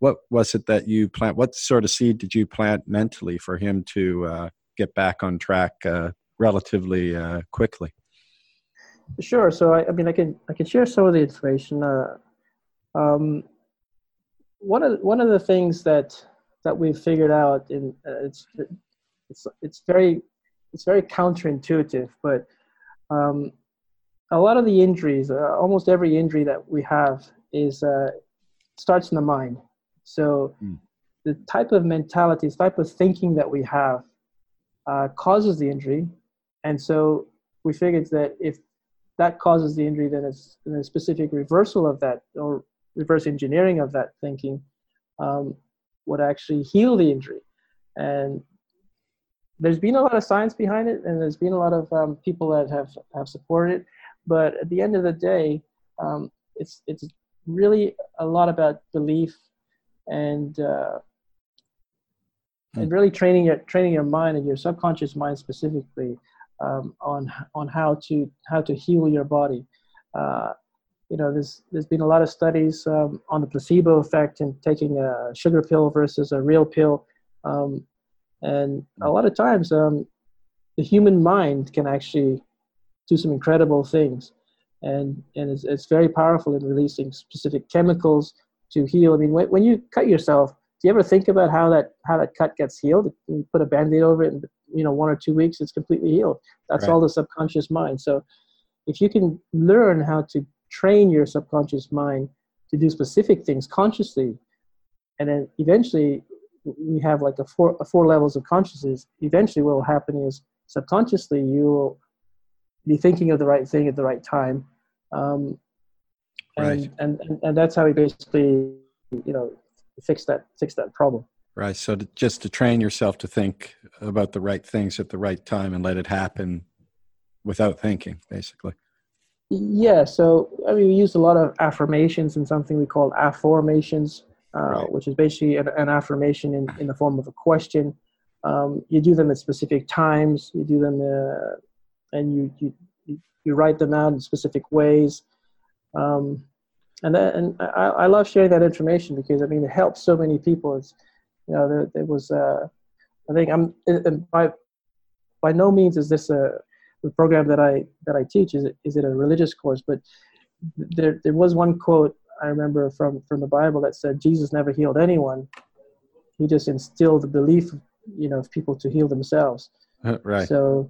what was it that you plant? What sort of seed did you plant mentally for him to uh, get back on track uh, relatively uh, quickly? Sure. So I, I, mean, I can I can share some of the information. Uh, um, one of one of the things that that we've figured out in uh, it's it's it's very it's very counterintuitive, but um, a lot of the injuries, uh, almost every injury that we have, is starts in the mind. So mm. the type of mentality, the type of thinking that we have, uh, causes the injury, and so we figured that if that causes the injury, then it's a specific reversal of that or reverse engineering of that thinking um, would actually heal the injury. And there's been a lot of science behind it, and there's been a lot of um, people that have, have supported it. But at the end of the day, um, it's it's really a lot about belief and uh, and hmm. really training your training your mind and your subconscious mind specifically um, on on how to how to heal your body. Uh, you know, there's there's been a lot of studies um, on the placebo effect and taking a sugar pill versus a real pill, um, and a lot of times um, the human mind can actually do some incredible things, and and it's, it's very powerful in releasing specific chemicals to heal. I mean, when, when you cut yourself, do you ever think about how that how that cut gets healed? You put a band-aid over it, and you know, one or two weeks, it's completely healed. That's right. all the subconscious mind. So, if you can learn how to train your subconscious mind to do specific things consciously and then eventually we have like a four, a four levels of consciousness eventually what will happen is subconsciously you will be thinking of the right thing at the right time um, and, right. and, and and that's how we basically you know fix that fix that problem right so to, just to train yourself to think about the right things at the right time and let it happen without thinking basically yeah, so I mean, we use a lot of affirmations and something we call affirmations, uh, right. which is basically an, an, affirmation in, in the form of a question. Um, you do them at specific times. You do them, uh, and you, you you write them out in specific ways. Um, and that, and I, I love sharing that information because I mean it helps so many people. It's you know there, there was uh, I think I'm by by no means is this a the program that I that I teach is it, is it a religious course, but there there was one quote I remember from from the Bible that said Jesus never healed anyone. He just instilled the belief, you know, of people to heal themselves. [LAUGHS] Right. So,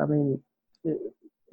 I mean,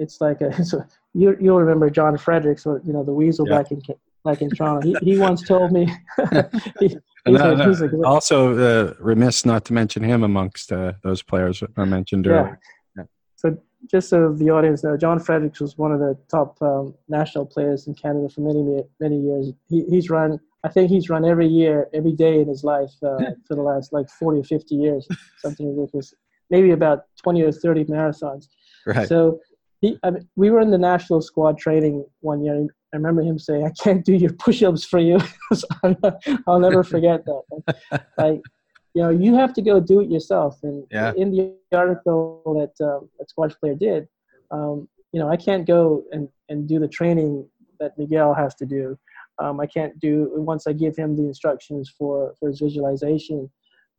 it's like a [LAUGHS] so you you'll remember John Fredericks, you know, the weasel yeah. back in back in Toronto. He he once told me. [LAUGHS] [LAUGHS] he, no, no. Like, also, uh, remiss not to mention him amongst uh, those players I mentioned earlier. Yeah. So just so the audience know, John Fredericks was one of the top um, national players in Canada for many many years. He, he's run, I think he's run every year, every day in his life uh, for the last like 40 or 50 years, something ridiculous. Maybe about 20 or 30 marathons. Right. So he, I mean, we were in the national squad training one year. I remember him saying, "I can't do your push-ups for you." [LAUGHS] I'll never forget that. [LAUGHS] Like you know you have to go do it yourself and yeah. in the article that uh, that squash player did um, you know i can't go and, and do the training that miguel has to do um, i can't do once i give him the instructions for for his visualization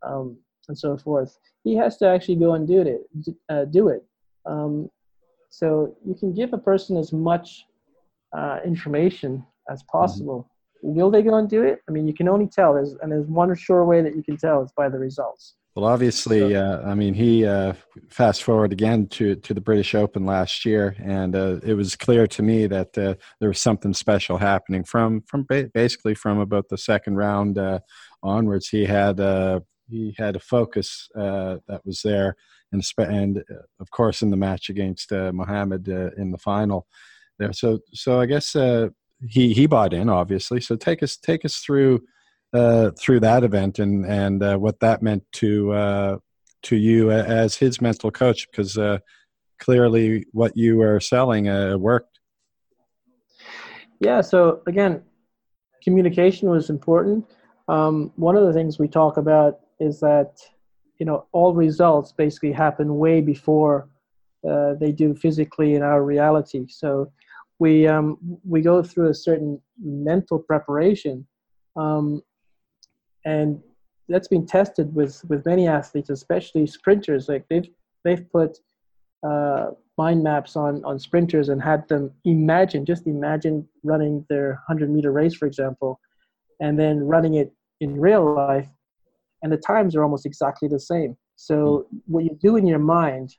um, and so forth he has to actually go and do it uh, do it um, so you can give a person as much uh, information as mm-hmm. possible Will they go and do it? I mean, you can only tell. There's and there's one sure way that you can tell. is by the results. Well, obviously, uh, I mean, he uh, fast forward again to to the British Open last year, and uh, it was clear to me that uh, there was something special happening from from ba- basically from about the second round uh, onwards. He had uh, he had a focus uh, that was there, and and uh, of course in the match against uh, Muhammad uh, in the final there. So so I guess uh, he he bought in obviously. So take us take us through through that event and and what that meant to to you as his mental coach because clearly what you were selling worked. Yeah. So again, communication was important. Um, one of the things we talk about is that you know all results basically happen way before uh, they do physically in our reality. So we um, we go through a certain mental preparation, um, and that's been tested with with many athletes, especially sprinters. Like they've they've put uh, mind maps on on sprinters and had them imagine just imagine running their 100 meter race for example and then running it in real life and the times are almost exactly the same. So what you do in your mind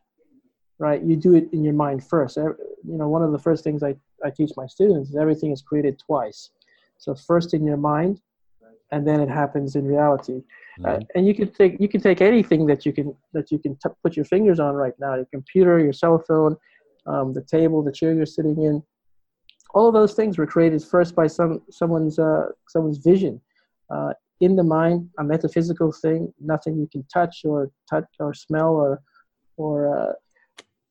right you do it in your mind first. You know one of the first things i, I teach my students is everything is created twice. So first in your mind and then it happens in reality. Mm-hmm. Uh, and you can take you can take anything that you can that you can t- put your fingers on right now your computer your cell phone um, the table the chair you're sitting in. All of those things were created first by some someone's uh, someone's vision. Uh, in the mind a metaphysical thing nothing you can touch or touch or smell or or uh,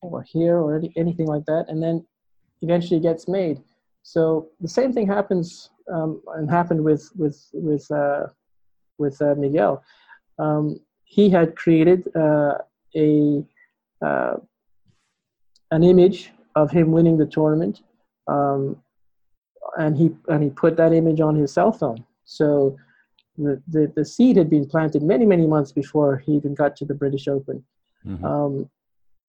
or hear or any, anything like that and then eventually gets made so the same thing happens um, and happened with with with uh, with uh, Miguel. Um, he had created uh, a uh, an image of him winning the tournament, um, and he and he put that image on his cell phone. So the, the, the seed had been planted many many months before he even got to the British Open. Mm-hmm. Um,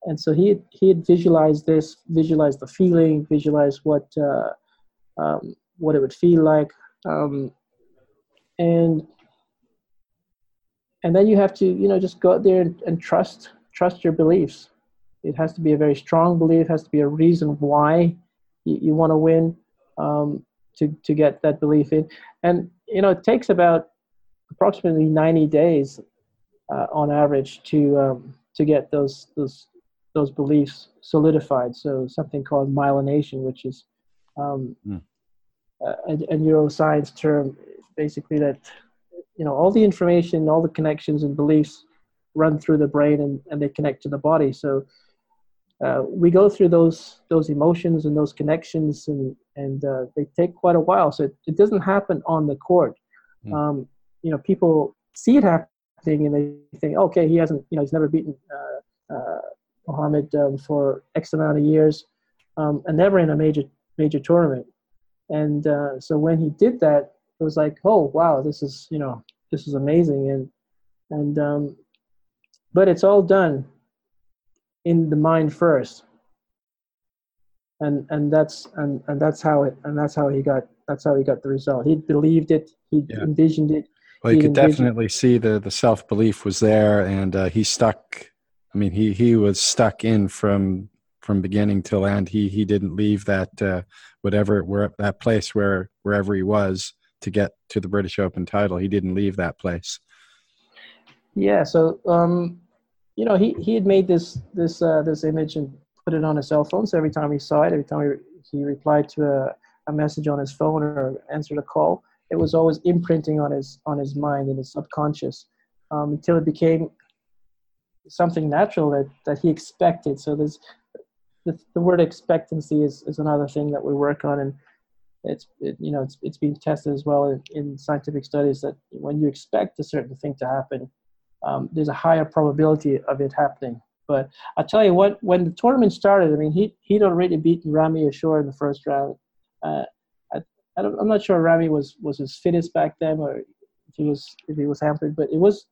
and so he had, he had visualized this, visualized the feeling, visualized what uh, um, what it would feel like, um, and and then you have to you know just go out there and, and trust trust your beliefs it has to be a very strong belief it has to be a reason why you, you want to win um, to to get that belief in and you know it takes about approximately 90 days uh, on average to um, to get those those those beliefs solidified so something called myelination which is um, mm. a, a neuroscience term basically that you know all the information all the connections and beliefs run through the brain and, and they connect to the body so uh, we go through those those emotions and those connections and and uh, they take quite a while so it, it doesn't happen on the court mm. um, you know people see it happening and they think okay he hasn't you know he's never beaten uh, uh Muhammad um, for X amount of years um, and never in a major major tournament and uh, so when he did that it was like, oh wow, this is you know this is amazing, and and um, but it's all done in the mind first, and and that's and and that's how it and that's how he got that's how he got the result. He believed it, he yeah. envisioned it. Well, you could definitely see the the self belief was there, and uh, he stuck. I mean, he he was stuck in from from beginning till end. He he didn't leave that uh, whatever where that place where wherever he was to get to the British Open title. He didn't leave that place. Yeah, so um, you know, he, he had made this this uh, this image and put it on his cell phone. So every time he saw it, every time he, he replied to a, a message on his phone or answered a call, it was always imprinting on his on his mind and his subconscious um, until it became something natural that, that he expected. So there's the, the word expectancy is, is another thing that we work on and it's it, you know it's, it's been tested as well in, in, scientific studies that when you expect a certain thing to happen um, there's a higher probability of it happening but i'll tell you what when the tournament started i mean he, he'd already beaten Rami ashour in the first round uh, I, am not sure Rami was was his fittest back then or if he was if he was hampered but it was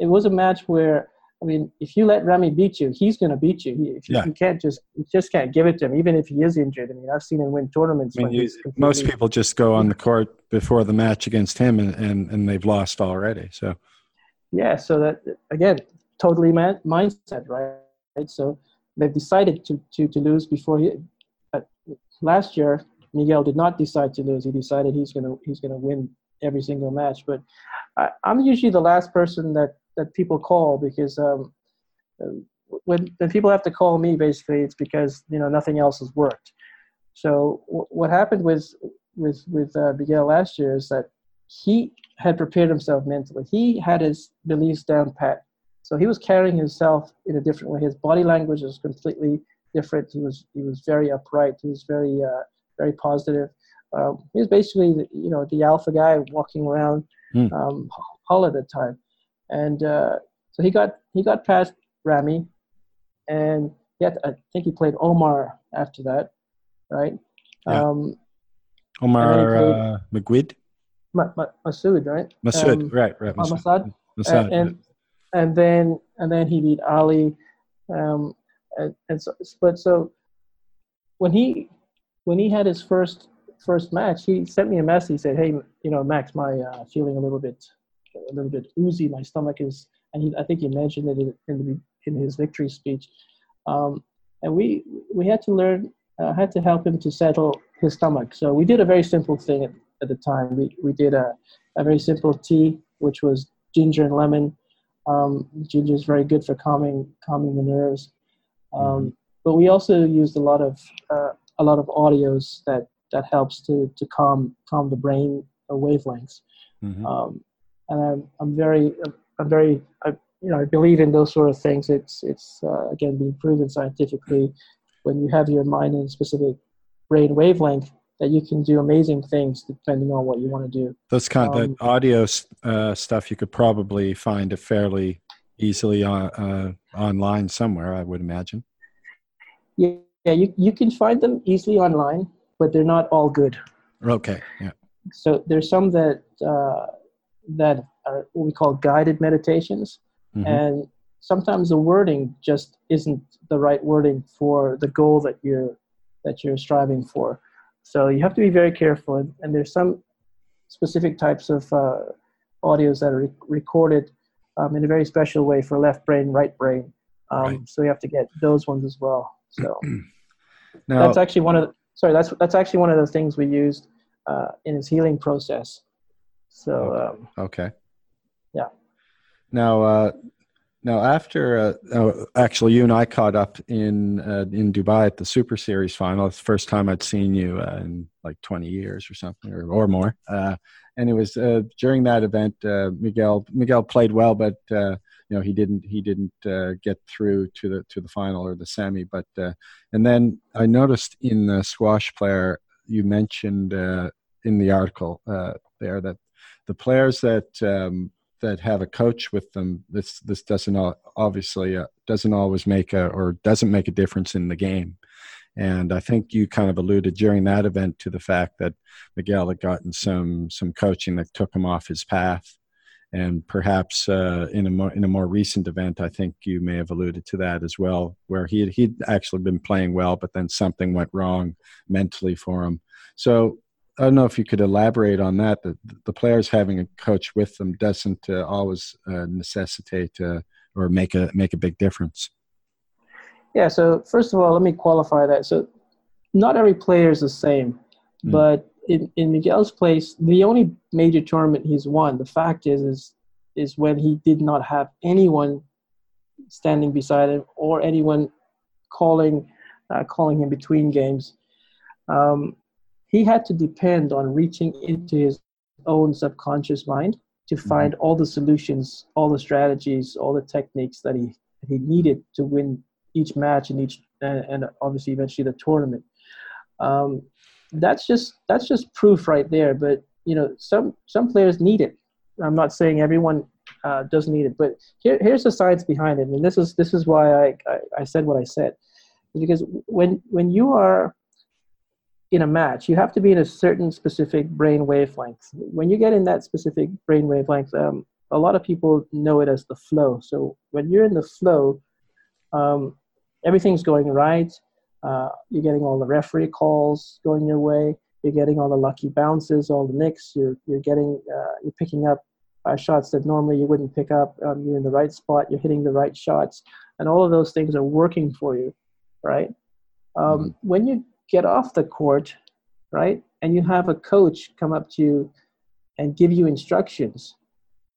it was a match where I mean, if you let Rami beat you, he's going to beat you. If you, yeah. you can't just you just can't give it to him, even if he is injured. I mean, I've seen him win tournaments. I mean, you, most people just go on the court before the match against him, and, and, and they've lost already. So, yeah. So that again, totally man, mindset, right? right? So they've decided to to to lose before he. But last year, Miguel did not decide to lose. He decided he's gonna he's gonna win every single match. But I, I'm usually the last person that that people call because um, when when people have to call me, basically, it's because you know nothing else has worked. So w- what happened with with with uh, Miguel last year is that he had prepared himself mentally. He had his beliefs down pat. So he was carrying himself in a different way. His body language was completely different. He was he was very upright. He was very uh, very positive. Um, he was basically the, you know the alpha guy walking around mm. um, Hull at the time, and uh, so he got he got past Rami, and yet I think he played Omar after that, right? Yeah. Um, Omar uh, Meguid. Ma- Ma- Mosaad, right? Mosaad, um, right, right. Mosaad. Mosaad. Mosaad and, yeah. and then and then he beat Ali, um, and, and so but so when he when he had his first first match, he sent me a message. He said, "Hey, you know, Max, my uh, feeling a little bit a little bit oozy. My stomach is," and he, I think he mentioned it in, in, the, in his victory speech. Um, and we we had to learn, uh, had to help him to settle his stomach. So we did a very simple thing at, at the time. We we did a a very simple tea, which was ginger and lemon. Um, ginger is very good for calming calming the nerves. Um, mm-hmm. But we also used a lot of uh, a lot of audios that that helps to to calm calm the brain wavelengths. Mm-hmm. Um, and I'm I'm very I'm very I, you know I believe in those sort of things. It's it's uh, again being proven scientifically when you have your mind in a specific brain wavelength that you can do amazing things depending on what you want to do. Those kind um, of audio uh, stuff you could probably find it fairly easily on uh, online somewhere. I would imagine. Yeah, yeah, you you can find them easily online, but they're not all good. Okay. Yeah. So there's some that uh, that are what we call guided meditations, mm-hmm. and sometimes the wording just isn't the right wording for the goal that you're that you're striving for. So you have to be very careful, and there's some specific types of uh, audios that are re- recorded um, in a very special way for left brain, right brain. Um, right. So you have to get those ones as well. So [CLEARS THROAT] now, that's actually one of the, sorry that's that's actually one of the things we used uh, in his healing process. So okay. Um, okay. Yeah. Now, uh, now after uh, oh, actually, you and I caught up in uh, in Dubai at the Super Series final. It's the first time I'd seen you uh, in like 20 years or something, or, or more. Uh, and it was uh, during that event. Uh, Miguel Miguel played well, but uh, know he didn't he didn't uh, get through to the to the final or the semi. But uh, and then I noticed in the squash player you mentioned in the article there that the players that um, that have a coach with them, this this doesn't obviously uh, doesn't always make a or doesn't make a difference in the game. And I think you kind of alluded during that event to the fact that Miguel had gotten some some coaching that took him off his path. And perhaps uh, in a more in a more recent event, I think you may have alluded to that as well, where he he'd actually been playing well, but then something went wrong mentally for him. So I don't know if you could elaborate on that. The, the players having a coach with them doesn't uh, always uh, necessitate uh, or make a make a big difference. Yeah. So first of all, let me qualify that. So not every player is the same, mm. but in, in Miguel's place, the only major tournament he's won. The fact is, is is when he did not have anyone standing beside him or anyone calling uh, calling him between games. Um, he had to depend on reaching into his own subconscious mind to mm-hmm. find mm-hmm. all the solutions, all the strategies, all the techniques that he he needed to win each match and each and, and obviously eventually the tournament. Um, that's just that's just proof right there. But you know, some some players need it. I'm not saying everyone uh, does need it, but here, here's the science behind it, and this is this is why I, I, I said what I said, because when when you are in a match, you have to be in a certain specific brain wavelength. When you get in that specific brain wavelength, um, a lot of people know it as the flow. So when you're in the flow, um, everything's going right. Uh, you're getting all the referee calls going your way. You're getting all the lucky bounces, all the nicks. You're you're getting uh, you're picking up uh, shots that normally you wouldn't pick up. Um, you're in the right spot. You're hitting the right shots, and all of those things are working for you, right? Um, mm-hmm. When you get off the court, right, and you have a coach come up to you and give you instructions,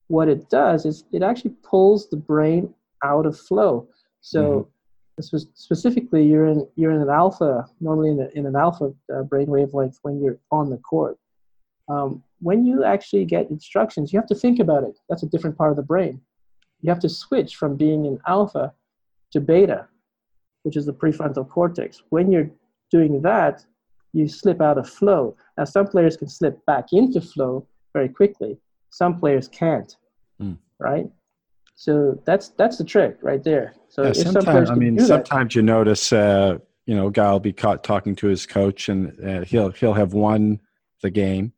what it does is it actually pulls the brain out of flow. So mm-hmm. Specifically, you're in you're in an alpha normally in, a, in an alpha uh, brain wavelength when you're on the court. Um, when you actually get instructions, you have to think about it. That's a different part of the brain. You have to switch from being in alpha to beta, which is the prefrontal cortex. When you're doing that, you slip out of flow. Now, some players can slip back into flow very quickly. Some players can't, mm. right? So that's that's the trick right there. So yeah, sometimes I mean, sometimes that, you notice, uh, you know, guy will be caught talking to his coach, and uh, he'll he'll have won the game,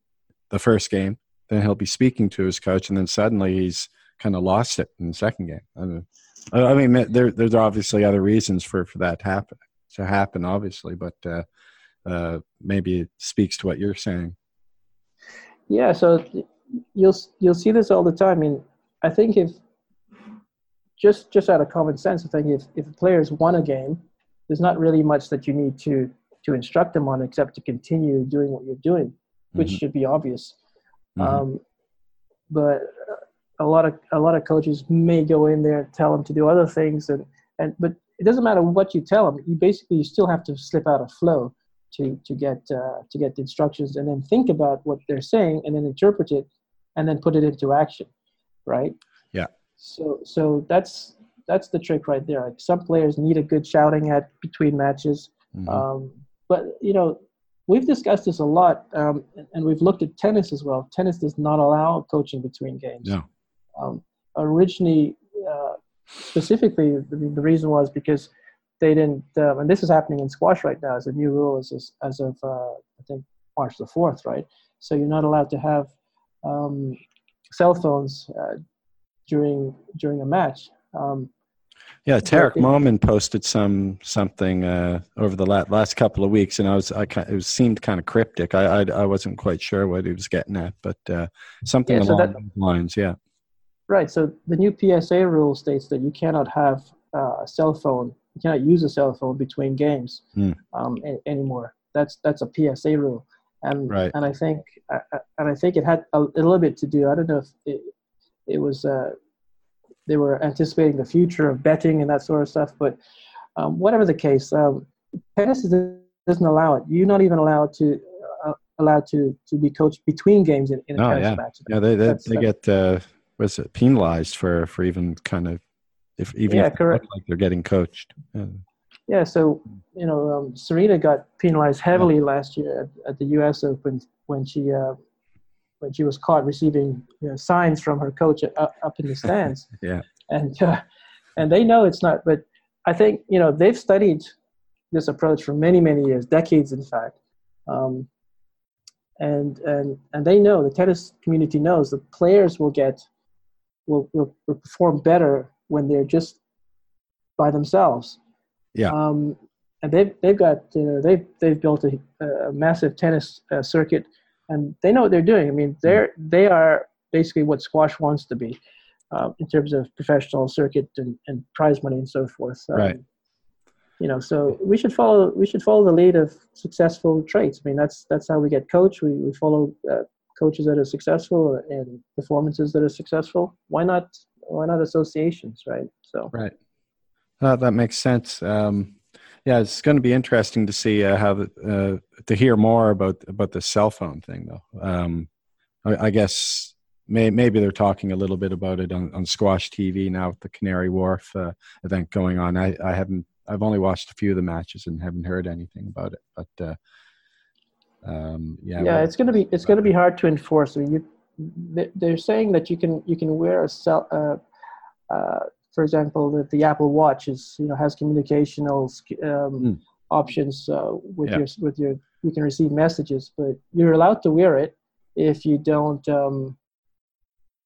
the first game, then he'll be speaking to his coach, and then suddenly he's kind of lost it in the second game. I mean, I mean there, there's obviously other reasons for, for that to happen, to happen, obviously, but uh, uh, maybe it speaks to what you're saying. Yeah, so you'll you'll see this all the time. I mean, I think if just just out of common sense, I think if if a player's won a game, there's not really much that you need to to instruct them on except to continue doing what you're doing, which mm-hmm. should be obvious. Mm-hmm. Um, but a lot of a lot of coaches may go in there and tell them to do other things, and and but it doesn't matter what you tell them. You basically you still have to slip out of flow to to get uh, to get the instructions and then think about what they're saying and then interpret it and then put it into action right so so that's that's the trick right there like some players need a good shouting at between matches mm-hmm. um, but you know we've discussed this a lot um, and we've looked at tennis as well tennis does not allow coaching between games no. Um, originally uh, specifically the, the reason was because they didn't, um, and this is happening in squash right now as a new rule as, as of, uh, I think, March the 4th, right? So you're not allowed to have um, cell phones uh, during during a match. Um, yeah, Tarek Momen posted some something uh, over the last, last couple of weeks, and I was I it was, seemed kind of cryptic. I, I, I wasn't quite sure what he was getting at, but uh, something yeah, so along that, those lines. Yeah. Right. So the new PSA rule states that you cannot have uh, a cell phone you cannot use a cell phone between games mm. um, a- anymore. That's that's a PSA rule, and right. and I think uh, and I think it had a, a, little bit to do. I don't know if it, it was uh, they were anticipating the future of betting and that sort of stuff, but um, whatever the case, um, tennis doesn't allow it. You're not even allowed to uh, allowed to to be coached between games in, in a oh, tennis yeah. match. Yeah, they they, they get uh, was it penalized for for even kind of if even yeah, if correct. like they're getting coached. Yeah. yeah so you know, um, Serena got penalized heavily yeah. last year at, at, the U.S. Open when she uh, when she was caught receiving you know, signs from her coach up, up in the [LAUGHS] stands. yeah, and uh, and they know it's not. But I think you know they've studied this approach for many many years, decades in fact. Um, and and and they know the tennis community knows the players will get will, will, will perform better when they're just by themselves. Yeah. Um, and they've they've got you know they've they've built a, a massive tennis uh, circuit, and they know what they're doing. I mean, they're they are basically what squash wants to be, uh, in terms of professional circuit and, and prize money and so forth. Um, right. You know, so we should follow we should follow the lead of successful traits. I mean, that's that's how we get coach. We we follow uh, coaches that are successful and performances that are successful. Why not why not associations, right? So right, uh, that makes sense. Um, yeah, it's going to be interesting to see uh, how the, uh, to hear more about about the cell phone thing, though. Um, I, I, guess may, maybe they're talking a little bit about it on, on Squash TV now with the Canary Wharf uh, event going on. I, I haven't. I've only watched a few of the matches and haven't heard anything about it, but. Uh, um, yeah, yeah, it's gonna be it's gonna be hard to enforce. I mean, you they're saying that you can you can wear a cell. Uh, uh, for example, that the Apple Watch is you know has communicational um, mm. options uh, with yeah. your with your you can receive messages, but you're allowed to wear it if you don't um,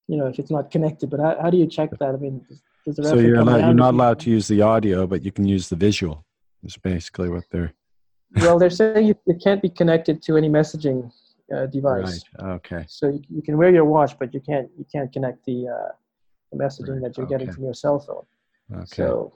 you know if it's not connected. But how, how do you check that? I mean, so you're allowed, you're not allowed to use the audio, but you can use the visual. Is basically what they're. [LAUGHS] well, they're saying you, it can't be connected to any messaging uh, device. Right. Okay. So you, you, can wear your watch, but you can't you can't connect the, uh, the messaging that you're okay. getting from your cell phone. Okay. So,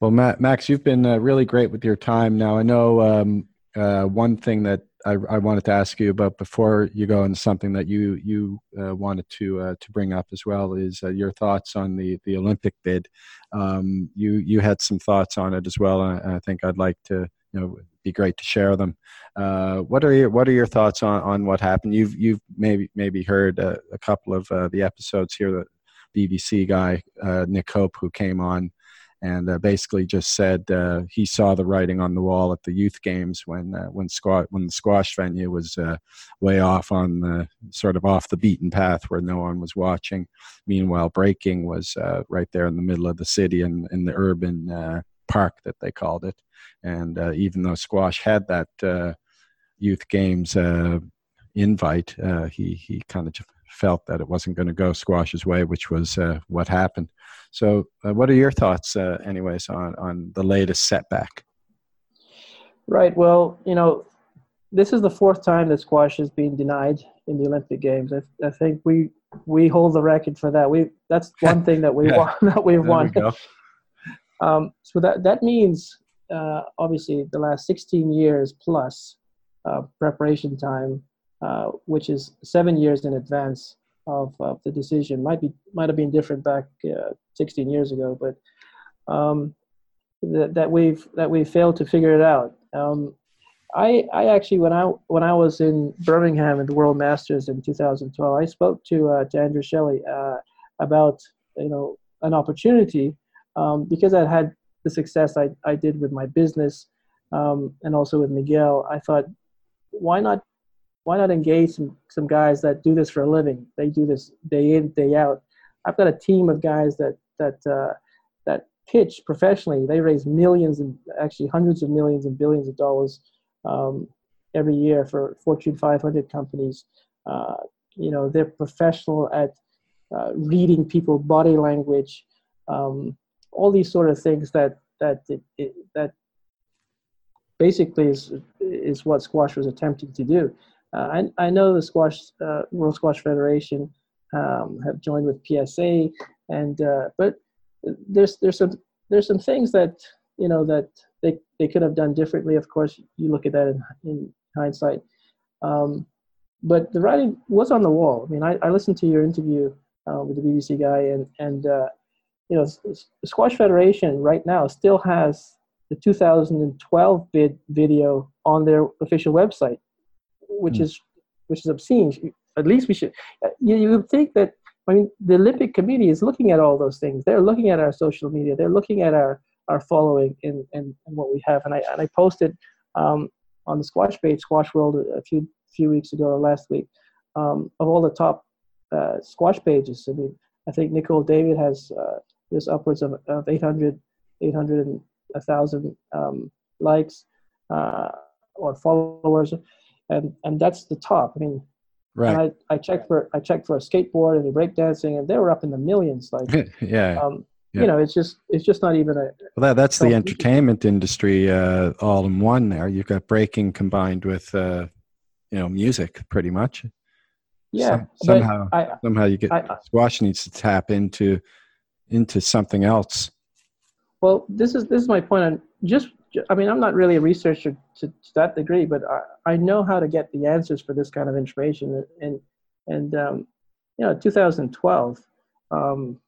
well, Matt, Max, you've been uh, really great with your time. Now I know um, uh, one thing that I, I, wanted to ask you about before you go into something that you you uh, wanted to uh, to bring up as well is uh, your thoughts on the the Olympic bid. Um, you you had some thoughts on it as well, and I think I'd like to you know be great to share them. Uh, what are your what are your thoughts on, on what happened? You've you've maybe maybe heard a couple of uh, the episodes here. The BBC guy Nick Hope who came on and uh, basically just said uh, he saw the writing on the wall at the youth games when uh, when squash when the squash venue was uh, way off on the sort of off the beaten path where no one was watching. Meanwhile, breaking was uh, right there in the middle of the city and in, in the urban uh, park that they called it. And even though squash had that youth games invite, he he kind of felt that it wasn't going to go squash's way, which was what happened. So, uh, what are your thoughts, uh, anyways, on on the latest setback? Right. Well, you know, this is the fourth time that squash has been denied in the Olympic Games. I, I think we we hold the record for that. We that's [LAUGHS] one thing that we yeah. won [LAUGHS] that we've there won. We [LAUGHS] um, so that that means uh, obviously the last 16 years plus uh, preparation time, uh, which is seven years in advance of, of the decision. Might be might have been different back uh, 16 years ago, but um, that that we've that we failed to figure it out. Um, I I actually when I when I was in Birmingham at the World Masters in 2012, I spoke to uh, to Andrew Shelley uh, about you know an opportunity um, because I had the success I, I did with my business um, and also with Miguel. I thought, why not why not engage some, some guys that do this for a living? They do this day in, day out. I've got a team of guys that that uh, that pitch professionally. They raise millions and actually hundreds of millions and billions of dollars um, every year for Fortune 500 companies. Uh, you know, they're professional at uh, reading people body language, um, all these sort of things that that it, it, that basically is is what squash was attempting to do. Uh, I, I know the squash uh, World Squash Federation um, have joined with PSA, and uh, but there's there's some there's some things that you know that they they could have done differently. Of course, you look at that in, in hindsight, um, but the writing was on the wall. I mean, I, I listened to your interview uh, with the BBC guy, and and uh, you know, Squash Federation right now still has the 2012 bid video on their official website which mm. is which is obscene. At least we should. You, you would think that. I mean, the Olympic Committee is looking at all those things. They're looking at our social media. They're looking at our our following and and, and what we have. And I and I posted um, on the squash page, Squash World, a few few weeks ago or last week, um, of all the top uh, squash pages. I mean, I think Nicol David has uh, there's upwards of, of 800, 800 and 1,000 um, likes uh, or followers and and that's the top. I mean, right. I, I checked for I checked for a skateboard and the breakdancing, and they were up in the millions. Like, [LAUGHS] yeah. Um, yeah. You know, it's just it's just not even a. Well, that, that's the entertainment industry uh, all in one. There, you've got breaking combined with uh, you know music, pretty much. Yeah, Some, somehow I, somehow you get I, squash needs to tap into into something else. Well, this is this is my point on just I mean, I'm not really a researcher to, to that degree, but I, I know how to get the answers for this kind of information. And, and um, you know, 2012, um,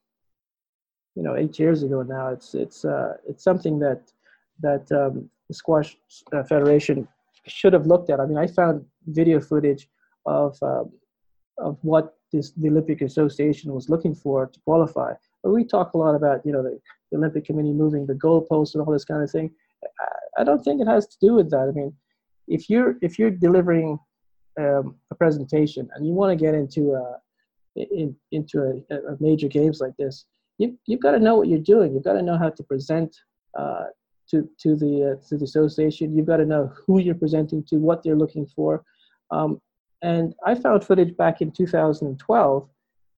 you know, eight years ago now, it's, it's, uh, it's something that, that um, the Squash uh, Federation should have looked at. I mean, I found video footage of, um, of what this, the Olympic Association was looking for to qualify. But we talk a lot about, you know, the, the Olympic Committee moving the goalposts and all this kind of thing. I don't think it has to do with that. I mean, if you're if you're delivering um, a presentation and you want to get into a in, into a, a, major games like this, you you've got to know what you're doing. You've got to know how to present uh, to to the uh, to the association. You've got to know who you're presenting to, what they're looking for. Um, and I found footage back in 2012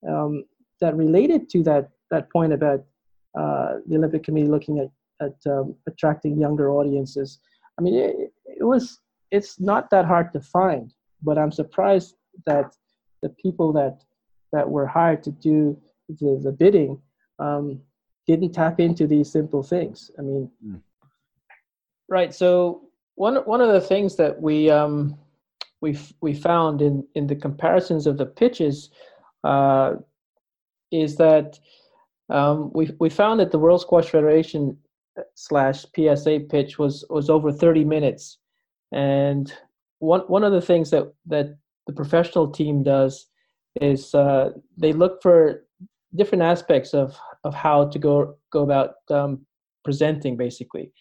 um, that related to that that point about uh, the Olympic Committee looking at at um, attracting younger audiences. I mean, it, it was it's not that hard to find, but I'm surprised that the people that that were hired to do the, the bidding um, didn't tap into these simple things. I mean, mm. right. So one one of the things that we um, we we found in in the comparisons of the pitches uh, is that um, we we found that the World Squash Federation slash PSA pitch was was over 30 minutes, and one one of the things that that the professional team does is uh, they look for different aspects of of how to go go about um, presenting basically,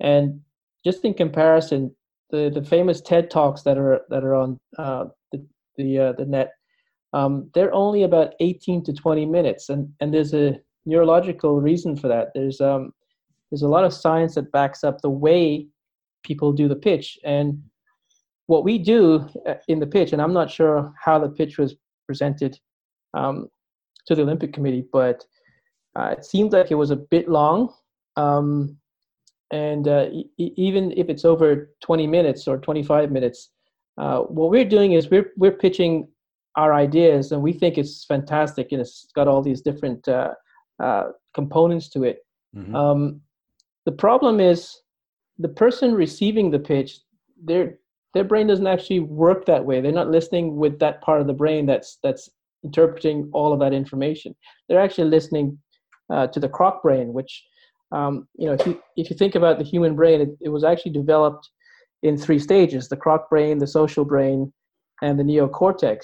and just in comparison, the the famous TED talks that are that are on uh, the the, uh, the net, um, they're only about 18 to 20 minutes, and and there's a neurological reason for that. There's um there's a lot of science that backs up the way people do the pitch, and what we do uh, in the pitch, and I'm not sure how the pitch was presented um, to the Olympic Committee, but uh, it seemed like it was a bit long. Um, and uh, e- even if it's over 20 minutes or 25 minutes, uh, what we're doing is we're we're pitching our ideas, and we think it's fantastic, and it's got all these different uh, uh, components to it. Mm-hmm. Um, the problem is the person receiving the pitch, their their brain doesn't actually work that way. They're not listening with that part of the brain that's that's interpreting all of that information. They're actually listening uh, to the croc brain, which um, you know, if you if you think about the human brain, it, it was actually developed in three stages: the croc brain, the social brain, and the neocortex.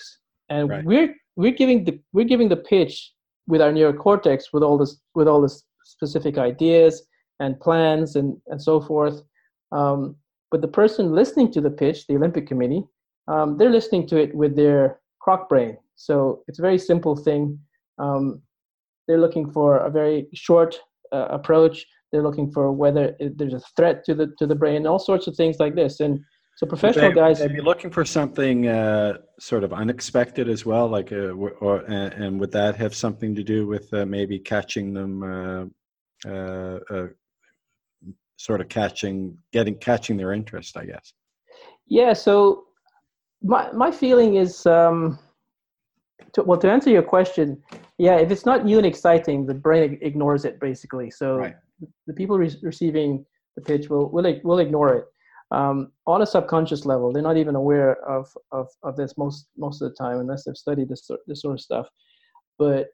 And right. we're we're giving the we're giving the pitch with our neocortex with all this with all this specific ideas and plans and and so forth. Um, but the person listening to the pitch, the Olympic Committee, um, they're listening to it with their croc brain. So it's a very simple thing. Um, they're looking for a very short uh, approach. They're looking for whether there's a threat to the to the brain, all sorts of things like this. And so professional they, guys, they'd be looking for something uh, sort of unexpected as well, like uh, or and, and, would that have something to do with uh, maybe catching them, uh, uh, sort of catching, getting catching their interest, I guess. Yeah. So my my feeling is. Um, to, well, to answer your question, yeah, if it's not new and exciting, the brain ignores it basically. So right. the people re- receiving the pitch will will will ignore it um, on a subconscious level. They're not even aware of, of of this most most of the time, unless they've studied this this sort of stuff. But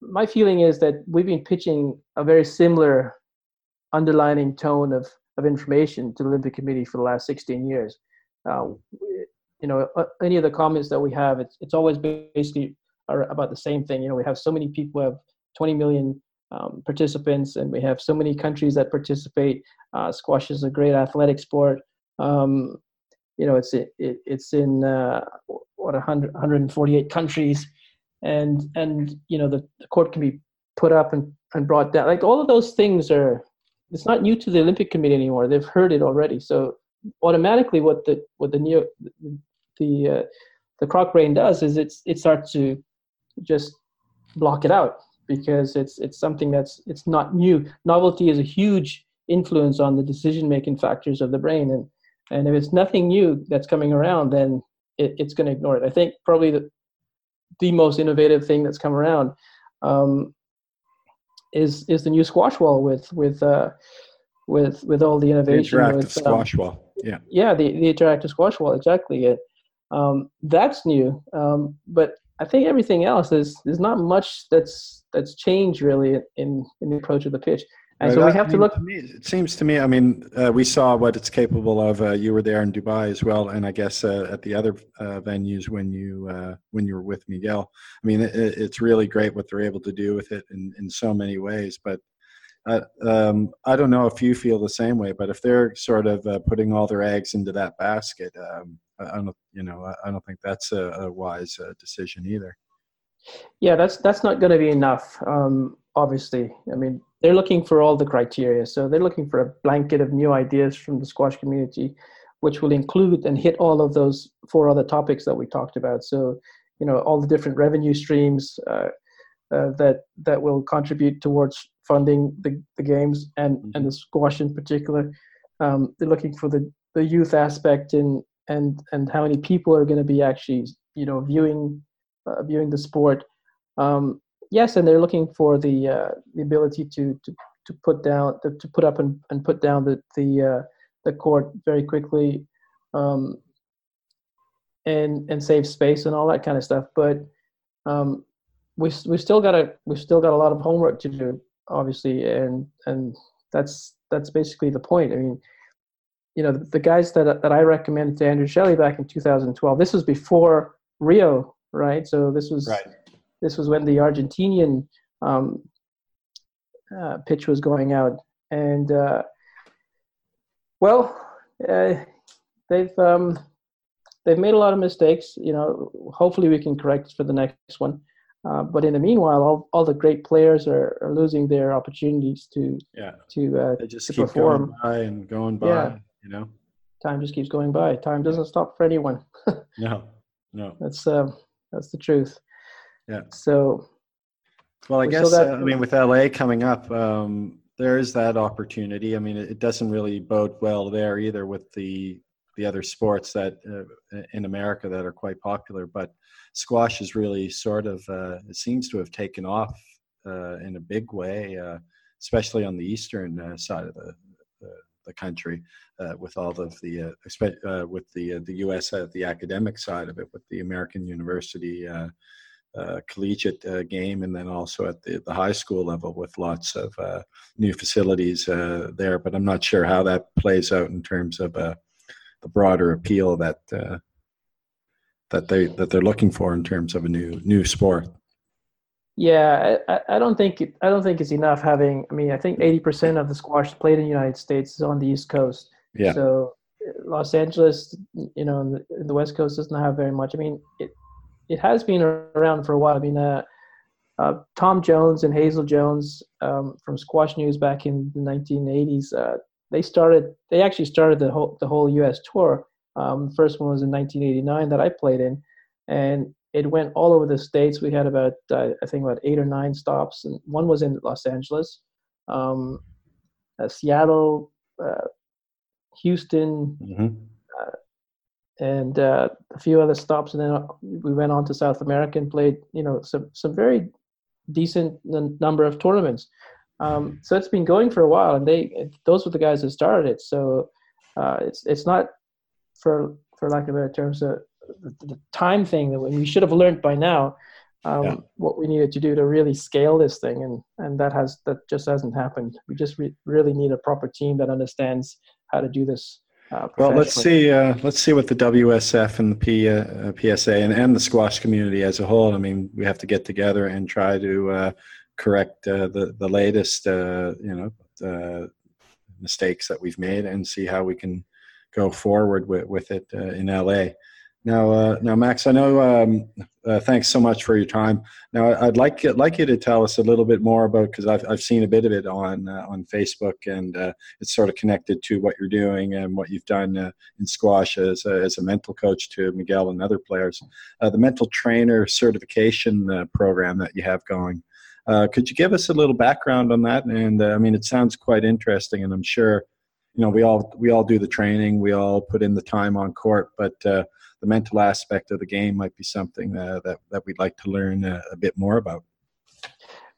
my feeling is that we've been pitching a very similar underlining tone of of information to the Olympic Committee for the last 16 years. Uh, you know, uh, any of the comments that we have, it's, it's always basically about the same thing. You know, we have so many people, have 20 million um, participants, and we have so many countries that participate. Uh, squash is a great athletic sport. Um, you know, it's it, it's in uh, what 100, 148 countries, and and you know the, the court can be put up and, and brought down. Like all of those things are. It's not new to the Olympic Committee anymore. They've heard it already. So automatically, what the what the neo the uh, the croc brain does is it's it starts to just block it out because it's it's something that's it's not new. Novelty is a huge influence on the decision making factors of the brain, and and if it's nothing new that's coming around, then it, it's going to ignore it. I think probably the the most innovative thing that's come around um, is is the new squash wall with with uh, with with all the innovation. The interactive with, squash um, wall. Yeah. Yeah, the, the interactive squash wall exactly. It um, that's new, um, but I think everything else is there's not much that's that's changed really in in the approach of the pitch. And right. so we have I mean, to look. To me, it seems to me. I mean, uh, we saw what it's capable of. Uh, you were there in Dubai as well, and I guess uh, at the other uh, venues when you uh, when you were with Miguel. I mean, it, it's really great what they're able to do with it in in so many ways. But I, um, I don't know if you feel the same way, but if they're sort of uh, putting all their eggs into that basket, um, I don't, you know, I don't think that's a, a wise uh, decision either. Yeah, that's that's not going to be enough. Um, obviously, I mean, they're looking for all the criteria. So they're looking for a blanket of new ideas from the squash community, which will include and hit all of those four other topics that we talked about. So, you know, all the different revenue streams uh, uh, that that will contribute towards funding the, the games and, mm-hmm. and the squash in particular. Um, they're looking for the, the youth aspect in and and how many people are going to be actually you know viewing uh, viewing the sport. Um, yes, and they're looking for the uh, the ability to to to put down to, put up and, and put down the the uh, the court very quickly. Um, and and save space and all that kind of stuff. But um, we we still got a we still got a lot of homework to do, obviously, and and that's that's basically the point. I mean, you know, the, the guys that that I recommended to Andrew Shelley back in 2012. This was before Rio, right? So this was right. This was when the Argentinian um, uh, pitch was going out, and uh, well, uh, they've um, they've made a lot of mistakes. You know, hopefully we can correct for the next one. Uh, but in the meanwhile, all, all the great players are, are losing their opportunities to yeah to uh, they just to keep perform. going by and going by. Yeah. You know. Time just keeps going by. Time doesn't stop for anyone. [LAUGHS] No. No. that's uh, that's the truth. Yeah. So Well, I guess got- uh, I mean with LA coming up, um, there is that opportunity. I mean, it, it doesn't really bode well there either with the the other sports that uh, in America that are quite popular. But squash is really sort of uh, it seems to have taken off uh, in a big way, uh, especially on the eastern uh, side of the the, the country, uh, with all of the uh, uh, with the uh, the U.S. Uh, the academic side of it, with the American University. Uh, collegiate uh, game, and then also at the, the high school level with lots of uh, new facilities uh, there. But I'm not sure how that plays out in terms of uh, the broader appeal that uh, that they that they're looking for in terms of a new new sport. yeah, I, I- don't think it, I don't think it's enough having. I mean, I think eighty percent of the squash played in the United States is on the East Coast. Yeah, So Los Angeles, you know, the, the West Coast doesn't have very much. I mean, it it has been around for a while. I mean, uh, uh, Tom Jones and Hazel Jones um, from Squash News back in the 1980s. Uh, they started. They actually started the whole the whole U.S. tour. Um, the first one was in 1989 that I played in, and it went all over the states. We had about uh, I think about eight or nine stops, and one was in Los Angeles, um, uh, Seattle, uh, Houston, hmm and uh, a few other stops, and then we went on to South America and played, you know, some some very decent n- number of tournaments. Um, so it's been going for a while, and they those were the guys that started it. So uh, it's it's not for for lack of better terms a, the, the time thing that we should have learned by now. Um, Yeah. What we needed to do to really scale this thing, and and that has that just hasn't happened. We just re- really need a proper team that understands how to do this. Uh, Well, let's see. Uh, let's see what the WSF and the P, uh, PSA and, and the squash community as a whole. I mean, we have to get together and try to uh, correct uh, the the latest, uh, you know, uh, mistakes that we've made and see how we can go forward with with it uh, in LA. Now, uh, now, Max, I know. Um, uh, thanks so much for your time. Now, I'd like like you to tell us a little bit more about because I've I've seen a bit of it on uh, on Facebook and uh, it's sort of connected to what you're doing and what you've done uh, in squash as a, as a mental coach to Miguel and other players. Uh, the mental trainer certification program that you have going. Could you give us a little background on that? And I mean, it sounds quite interesting, and I'm sure you know we all we all do the training, we all put in the time on court, but the mental aspect of the game might be something uh, that that we'd like to learn uh, a bit more about.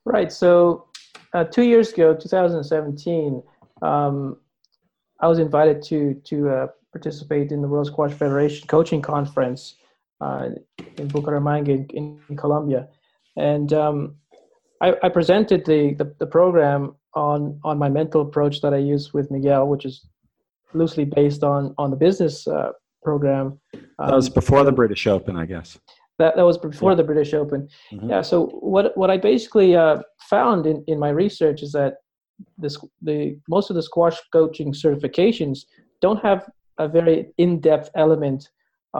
Right. So, uh, two years ago, 2017, um, I was invited to to uh, participate in the World Squash Federation coaching conference uh, in Bucaramanga in, in Colombia, and um, I, I presented the, the the program on on my mental approach that I use with Miguel, which is loosely based on on the business program. That was Um, before the British Open, I guess. that, that was before the British Open. Mhm. Yeah. So what what I basically uh, found in, in my research is that this the most of the squash coaching certifications don't have a very in depth element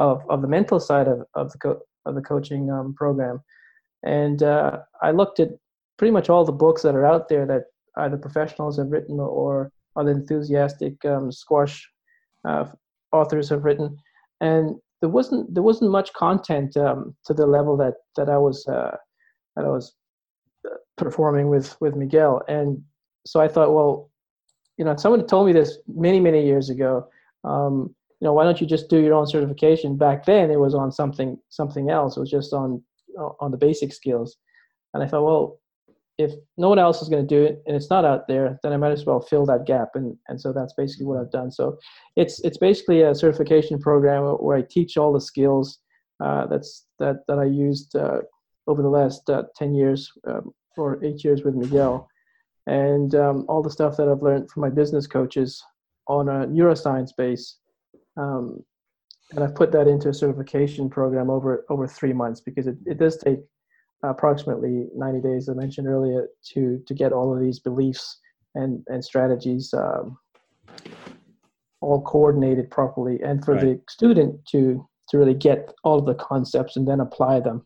of, of the mental side of, of the co- of the coaching um, program, and uh, I looked at pretty much all the books that are out there that either professionals have written or other enthusiastic um, squash uh, authors have written, and there wasn't there wasn't much content um, to the level that that I was uh, that I was uh, performing with with Miguel, and so I thought, well, you know, someone told me this many many years ago. Um, you know, why don't you just do your own certification? Back then, it was on something something else. It was just on on the basic skills, and I thought, well, if no one else is going to do it and it's not out there, then I might as well fill that gap. And and so that's basically what I've done. So it's it's basically a certification program where I teach all the skills uh, that's that that I used uh, over the last uh, ten years um, or eight years with Miguel, and um, all the stuff that I've learned from my business coaches on a neuroscience base. Um, and I've put that into a certification program over over three months because it, it does take approximately 90 days, I mentioned earlier, to to get all of these beliefs and and strategies um, all coordinated properly, and for right. the student to to really get all of the concepts and then apply them.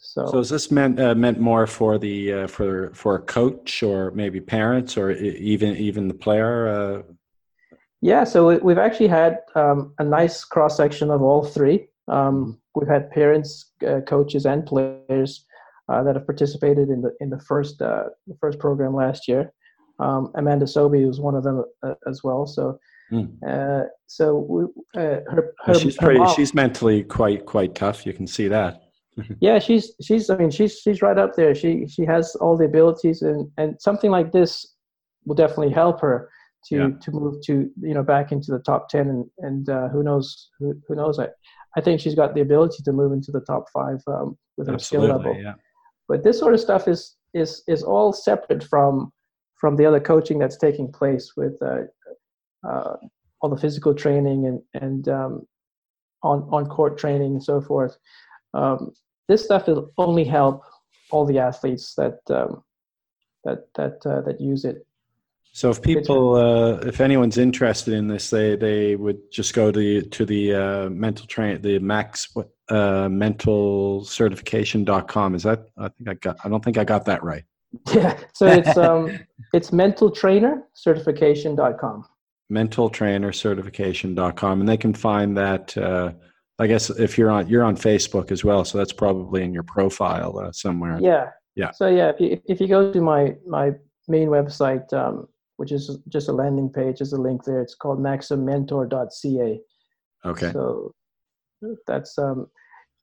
So, so is this meant uh, meant more for the uh, for for a coach or maybe parents or even even the player? Uh... Yeah, so we've actually had um, a nice cross section of all three. Um, we've had parents, uh, coaches, and players uh, that have participated in the in the first uh, the first program last year. Um, Amanda Sobhy was one of them uh, as well. So, mm. so we, uh, her, her, she's pretty, mom, she's mentally quite quite tough. You can see that. [LAUGHS] yeah, she's she's I mean she's she's right up there. She she has all the abilities and and something like this will definitely help her to yeah. to move to you know back into the top 10 and and uh, who knows who, who knows I, I think she's got the ability to move into the top five um, with her skill level yeah. But this sort of stuff is is is all separate from from the other coaching that's taking place with uh, uh, all the physical training and and um, on on court training and so forth. Um, this stuff will only help all the athletes that um, that that uh, that use it. So if people, uh, if anyone's interested in this, they they would just go to to the uh, mental train, the Max uh, mental certification.com. Is that, I think I got, I don't think I got that right. [LAUGHS] Yeah. So it's, um, [LAUGHS] it's mental trainer certification.com. Mental trainer certification.com. And they can find that, uh, I guess if you're on, you're on Facebook as well. So that's probably in your profile uh, somewhere. Yeah. Yeah. So yeah, if you, if you go to my, my main website, um, which is just a landing page, there's a link there. It's called maximmentor.ca. Okay. So that's um,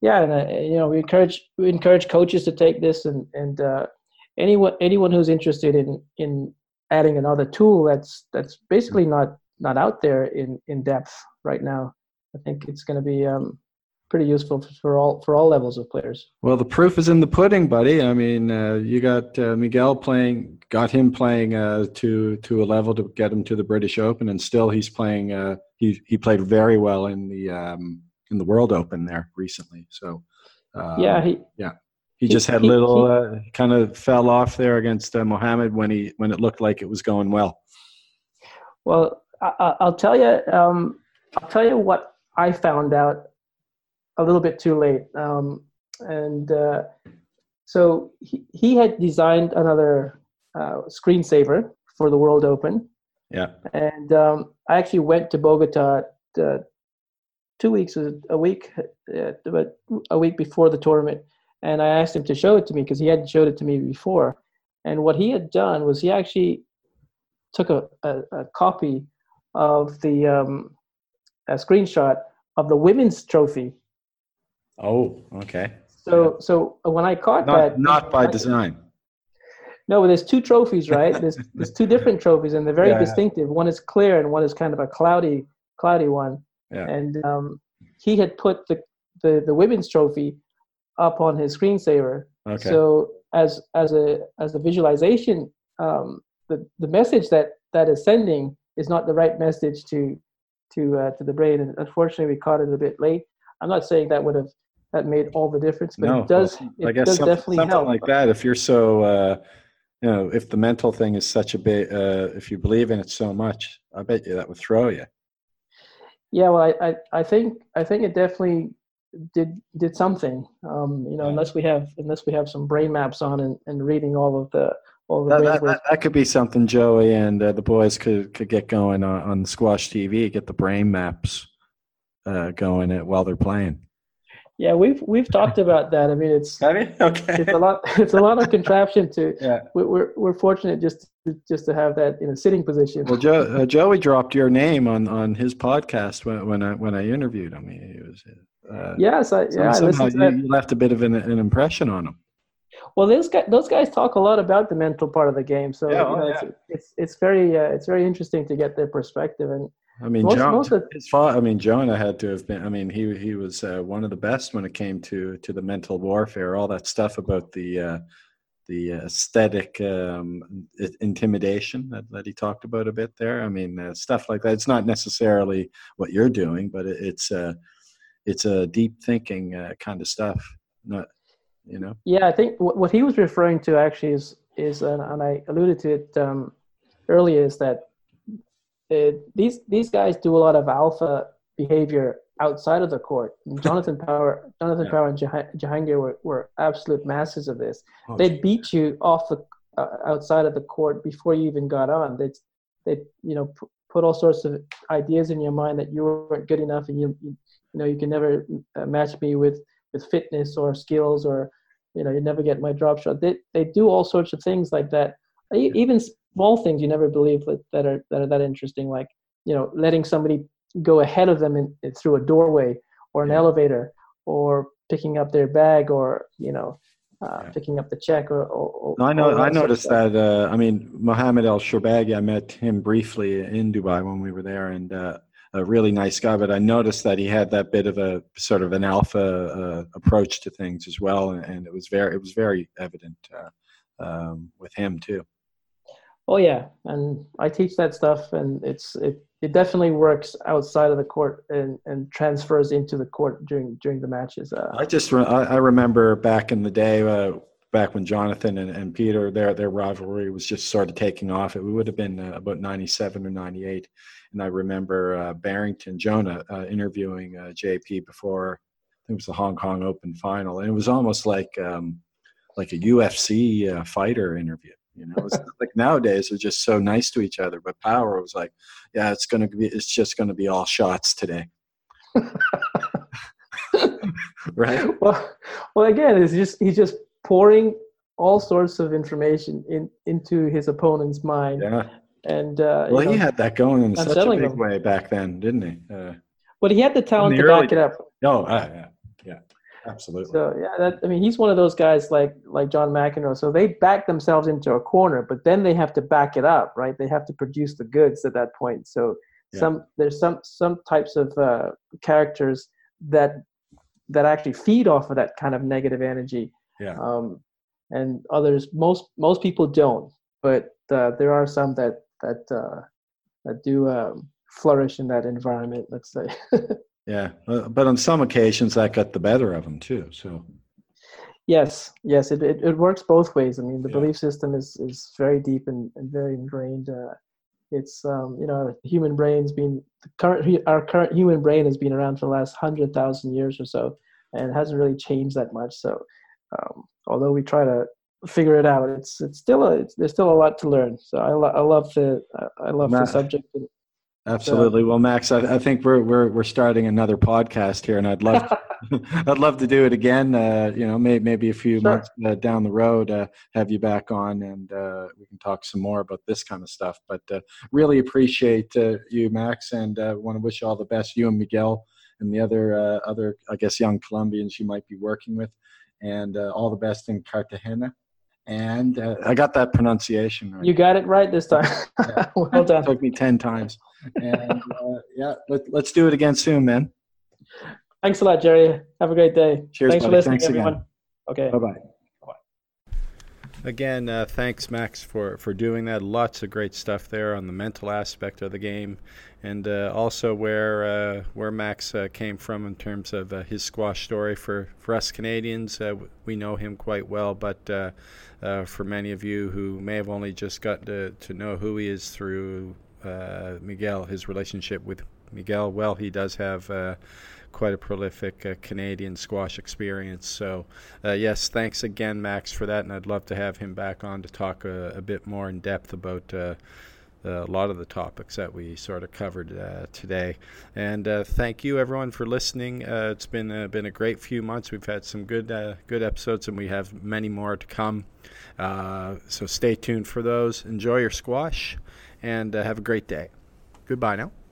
yeah, and uh, you know we encourage we encourage coaches to take this, and and uh, anyone anyone who's interested in in adding another tool that's that's basically not not out there in in depth right now. I think it's going to be um, pretty useful for all for all levels of players. Well, the proof is in the pudding, buddy. I mean, uh, you got uh, Miguel playing, got him playing uh, to to a level to get him to the British Open, and still he's playing. Uh, he he played very well in the um, in the World Open there recently. So um, yeah, he yeah he, he just had he, little uh, kind of fell off there against uh, Mohammed when he when it looked like it was going well. Well, I, will tell you, um, I'll tell you what I found out a little bit too late, um, and uh, so he, he had designed another uh, screensaver for the World Open. Yeah, and um, I actually went to Bogota uh, two weeks, a week, uh, a week before the tournament, and I asked him to show it to me because he hadn't showed it to me before. And what he had done was he actually took a, a, a copy of the um, a screenshot of the women's trophy. Oh, okay. So, so when I caught not, that, not by I, design. No, but there's two trophies, right? There's there's two different trophies, and they're very yeah, distinctive. One is clear, and one is kind of a cloudy, cloudy one. Yeah. And um, he had put the, the, the women's trophy up on his screensaver. Okay. So as as a as a visualization, um, the the message that that is sending is not the right message to to uh, to the brain. And unfortunately, we caught it a bit late. I'm not saying that would have that made all the difference, but no, it does. I guess does something, definitely something help. like that. If you're so, uh, you know, if the mental thing is such a bit, uh, if you believe in it so much, I bet you that would throw you. Yeah, well, I, I, I think I think it definitely did did something. Um, you know, yeah. unless we have unless we have some brain maps on and, and reading all of the all the that, that, that, that, could be something Joey and uh, the boys could could get going on, on Squash TV, get the brain maps uh, going at, while they're playing. Yeah, we've we've talked about that. I mean, it's [LAUGHS] okay. It's a lot. [LAUGHS] It's a lot of contraption to. Yeah. We're we're fortunate just to, just to have that in a sitting position. Well, Joe, uh, Joey dropped your name on, on his podcast when when I when I interviewed him. He was. Uh, yes, I, yeah. Somehow you, you left a bit of an, an impression on him. well, those guys, those guys talk a lot about the mental part of the game. So yeah, you know, oh, yeah. it's, it's it's very uh, it's very interesting to get their perspective. And I mean, most, John, most of, his father. I mean, Jonah had to have been. I mean, he he was uh, one of the best when it came to to the mental warfare. All that stuff about the uh, the aesthetic um, intimidation that, that he talked about a bit there. I mean, uh, stuff like that. It's not necessarily what you're doing, but it, it's uh, it's a deep thinking uh, kind of stuff. Not you know. Yeah, I think w- what he was referring to actually is is and, and I alluded to it um, earlier is that it, these these guys do a lot of alpha behavior outside of the court. [LAUGHS] Jonathan Power, Jonathan yeah. Power, and Jahangir were, were absolute masters of this. Oh, They'd beat you off the uh, outside of the court before you even got on. They'd they you know p- put all sorts of ideas in your mind that you weren't good enough, and you you, know you can never uh, match me with with fitness or skills or you know you never get my drop shot. They they do all sorts of things like that. Even small things you never believe that, that are that are that interesting, like you know letting somebody go ahead of them in, through a doorway or an yeah. elevator or picking up their bag or you know uh, yeah. picking up the check or, or, no, I know I noticed that uh, I mean Mohammed Al Shorbagy I met him briefly in Dubai when we were there and uh, a really nice guy but I noticed that he had that bit of a sort of an alpha uh, approach to things as well and, and, it was very it was very evident uh, um, with him too Oh yeah, and I teach that stuff, and it's it, it definitely works outside of the court and, and transfers into the court during during the matches. Uh, I just re- I, remember back in the day, uh, back when Jonathan and, and Peter their their rivalry was just sort of taking off. It would have been uh, about ninety seven or ninety eight, and I remember uh, Barrington Jonah uh, interviewing uh, JP before I think it was the Hong Kong Open final, and it was almost like um, like a UFC fighter interview you know, it's like nowadays they're just so nice to each other. But Power was like, yeah, it's gonna be, it's just gonna be all shots today. [LAUGHS] right. Well, well, again, it's just he's just pouring all sorts of information in into his opponent's mind. Yeah. And uh, well, he know, had that going in such a big them. way back then, didn't he? Uh, but he had the talent the to early, back it up. Oh, uh, yeah, yeah. Absolutely. So yeah, that, I mean, he's one of those guys like like John McEnroe. So they back themselves into a corner, but then they have to back it up, right? They have to produce the goods at that point. So yeah. some there's some some types of uh, characters that that actually feed off of that kind of negative energy. Yeah. Um, and others, most most people don't, but uh, there are some that that uh, that do um, flourish in that environment. Let's say. [LAUGHS] Yeah, but on some occasions that got the better of them too. So. Yes, yes, it, it, it works both ways. I mean, the yeah. belief system is, is very deep and, and very ingrained. Uh, it's um, you know, human brain's been the current our current human brain has been around for the last hundred thousand years or so, and hasn't really changed that much. So, um, although we try to figure it out, it's it's still a it's, there's still a lot to learn. So I, lo- I love the I love the subject. Absolutely. So, well, Max, I, I, think we're we're we're starting another podcast here, and I'd love to, [LAUGHS] [LAUGHS] I'd love to do it again. Uh, you know, may, maybe a few sure. months uh, down the road, uh, have you back on, and uh, we can talk some more about this kind of stuff. But uh, really appreciate uh, you, Max, and want to wish you all the best. You and Miguel, and the other other I guess young Colombians you might be working with, and all the best in Cartagena and uh, I got that pronunciation right. You got it right this time. [LAUGHS] yeah. [LAUGHS] well done. It took me ten times, and uh, yeah, let, us do it again soon, man. Thanks a lot, Jerry. Have a great day. Cheers, Thanks buddy. for listening, Thanks everyone. Again. Okay. Bye bye. Again, uh, thanks, Max, for, for doing that. Lots of great stuff there on the mental aspect of the game, and uh, also where uh, where Max uh, came from in terms of uh, his squash story. For, for us Canadians, uh, we know him quite well, but for many of you who may have only just gotten to, to know who he is through Miguel, his relationship with Miguel, well, he does have quite a prolific uh, Canadian squash experience. So, uh, yes, thanks again, Max, for that. And I'd love to have him back on to talk a, a bit more in depth about. Uh, a lot of the topics that we sort of covered uh, today. And uh, thank you everyone for listening. Uh, it's been been a great few months. We've had some good good episodes, and we have many more to come. so stay tuned for those. Enjoy your squash, and have a great day. Goodbye now.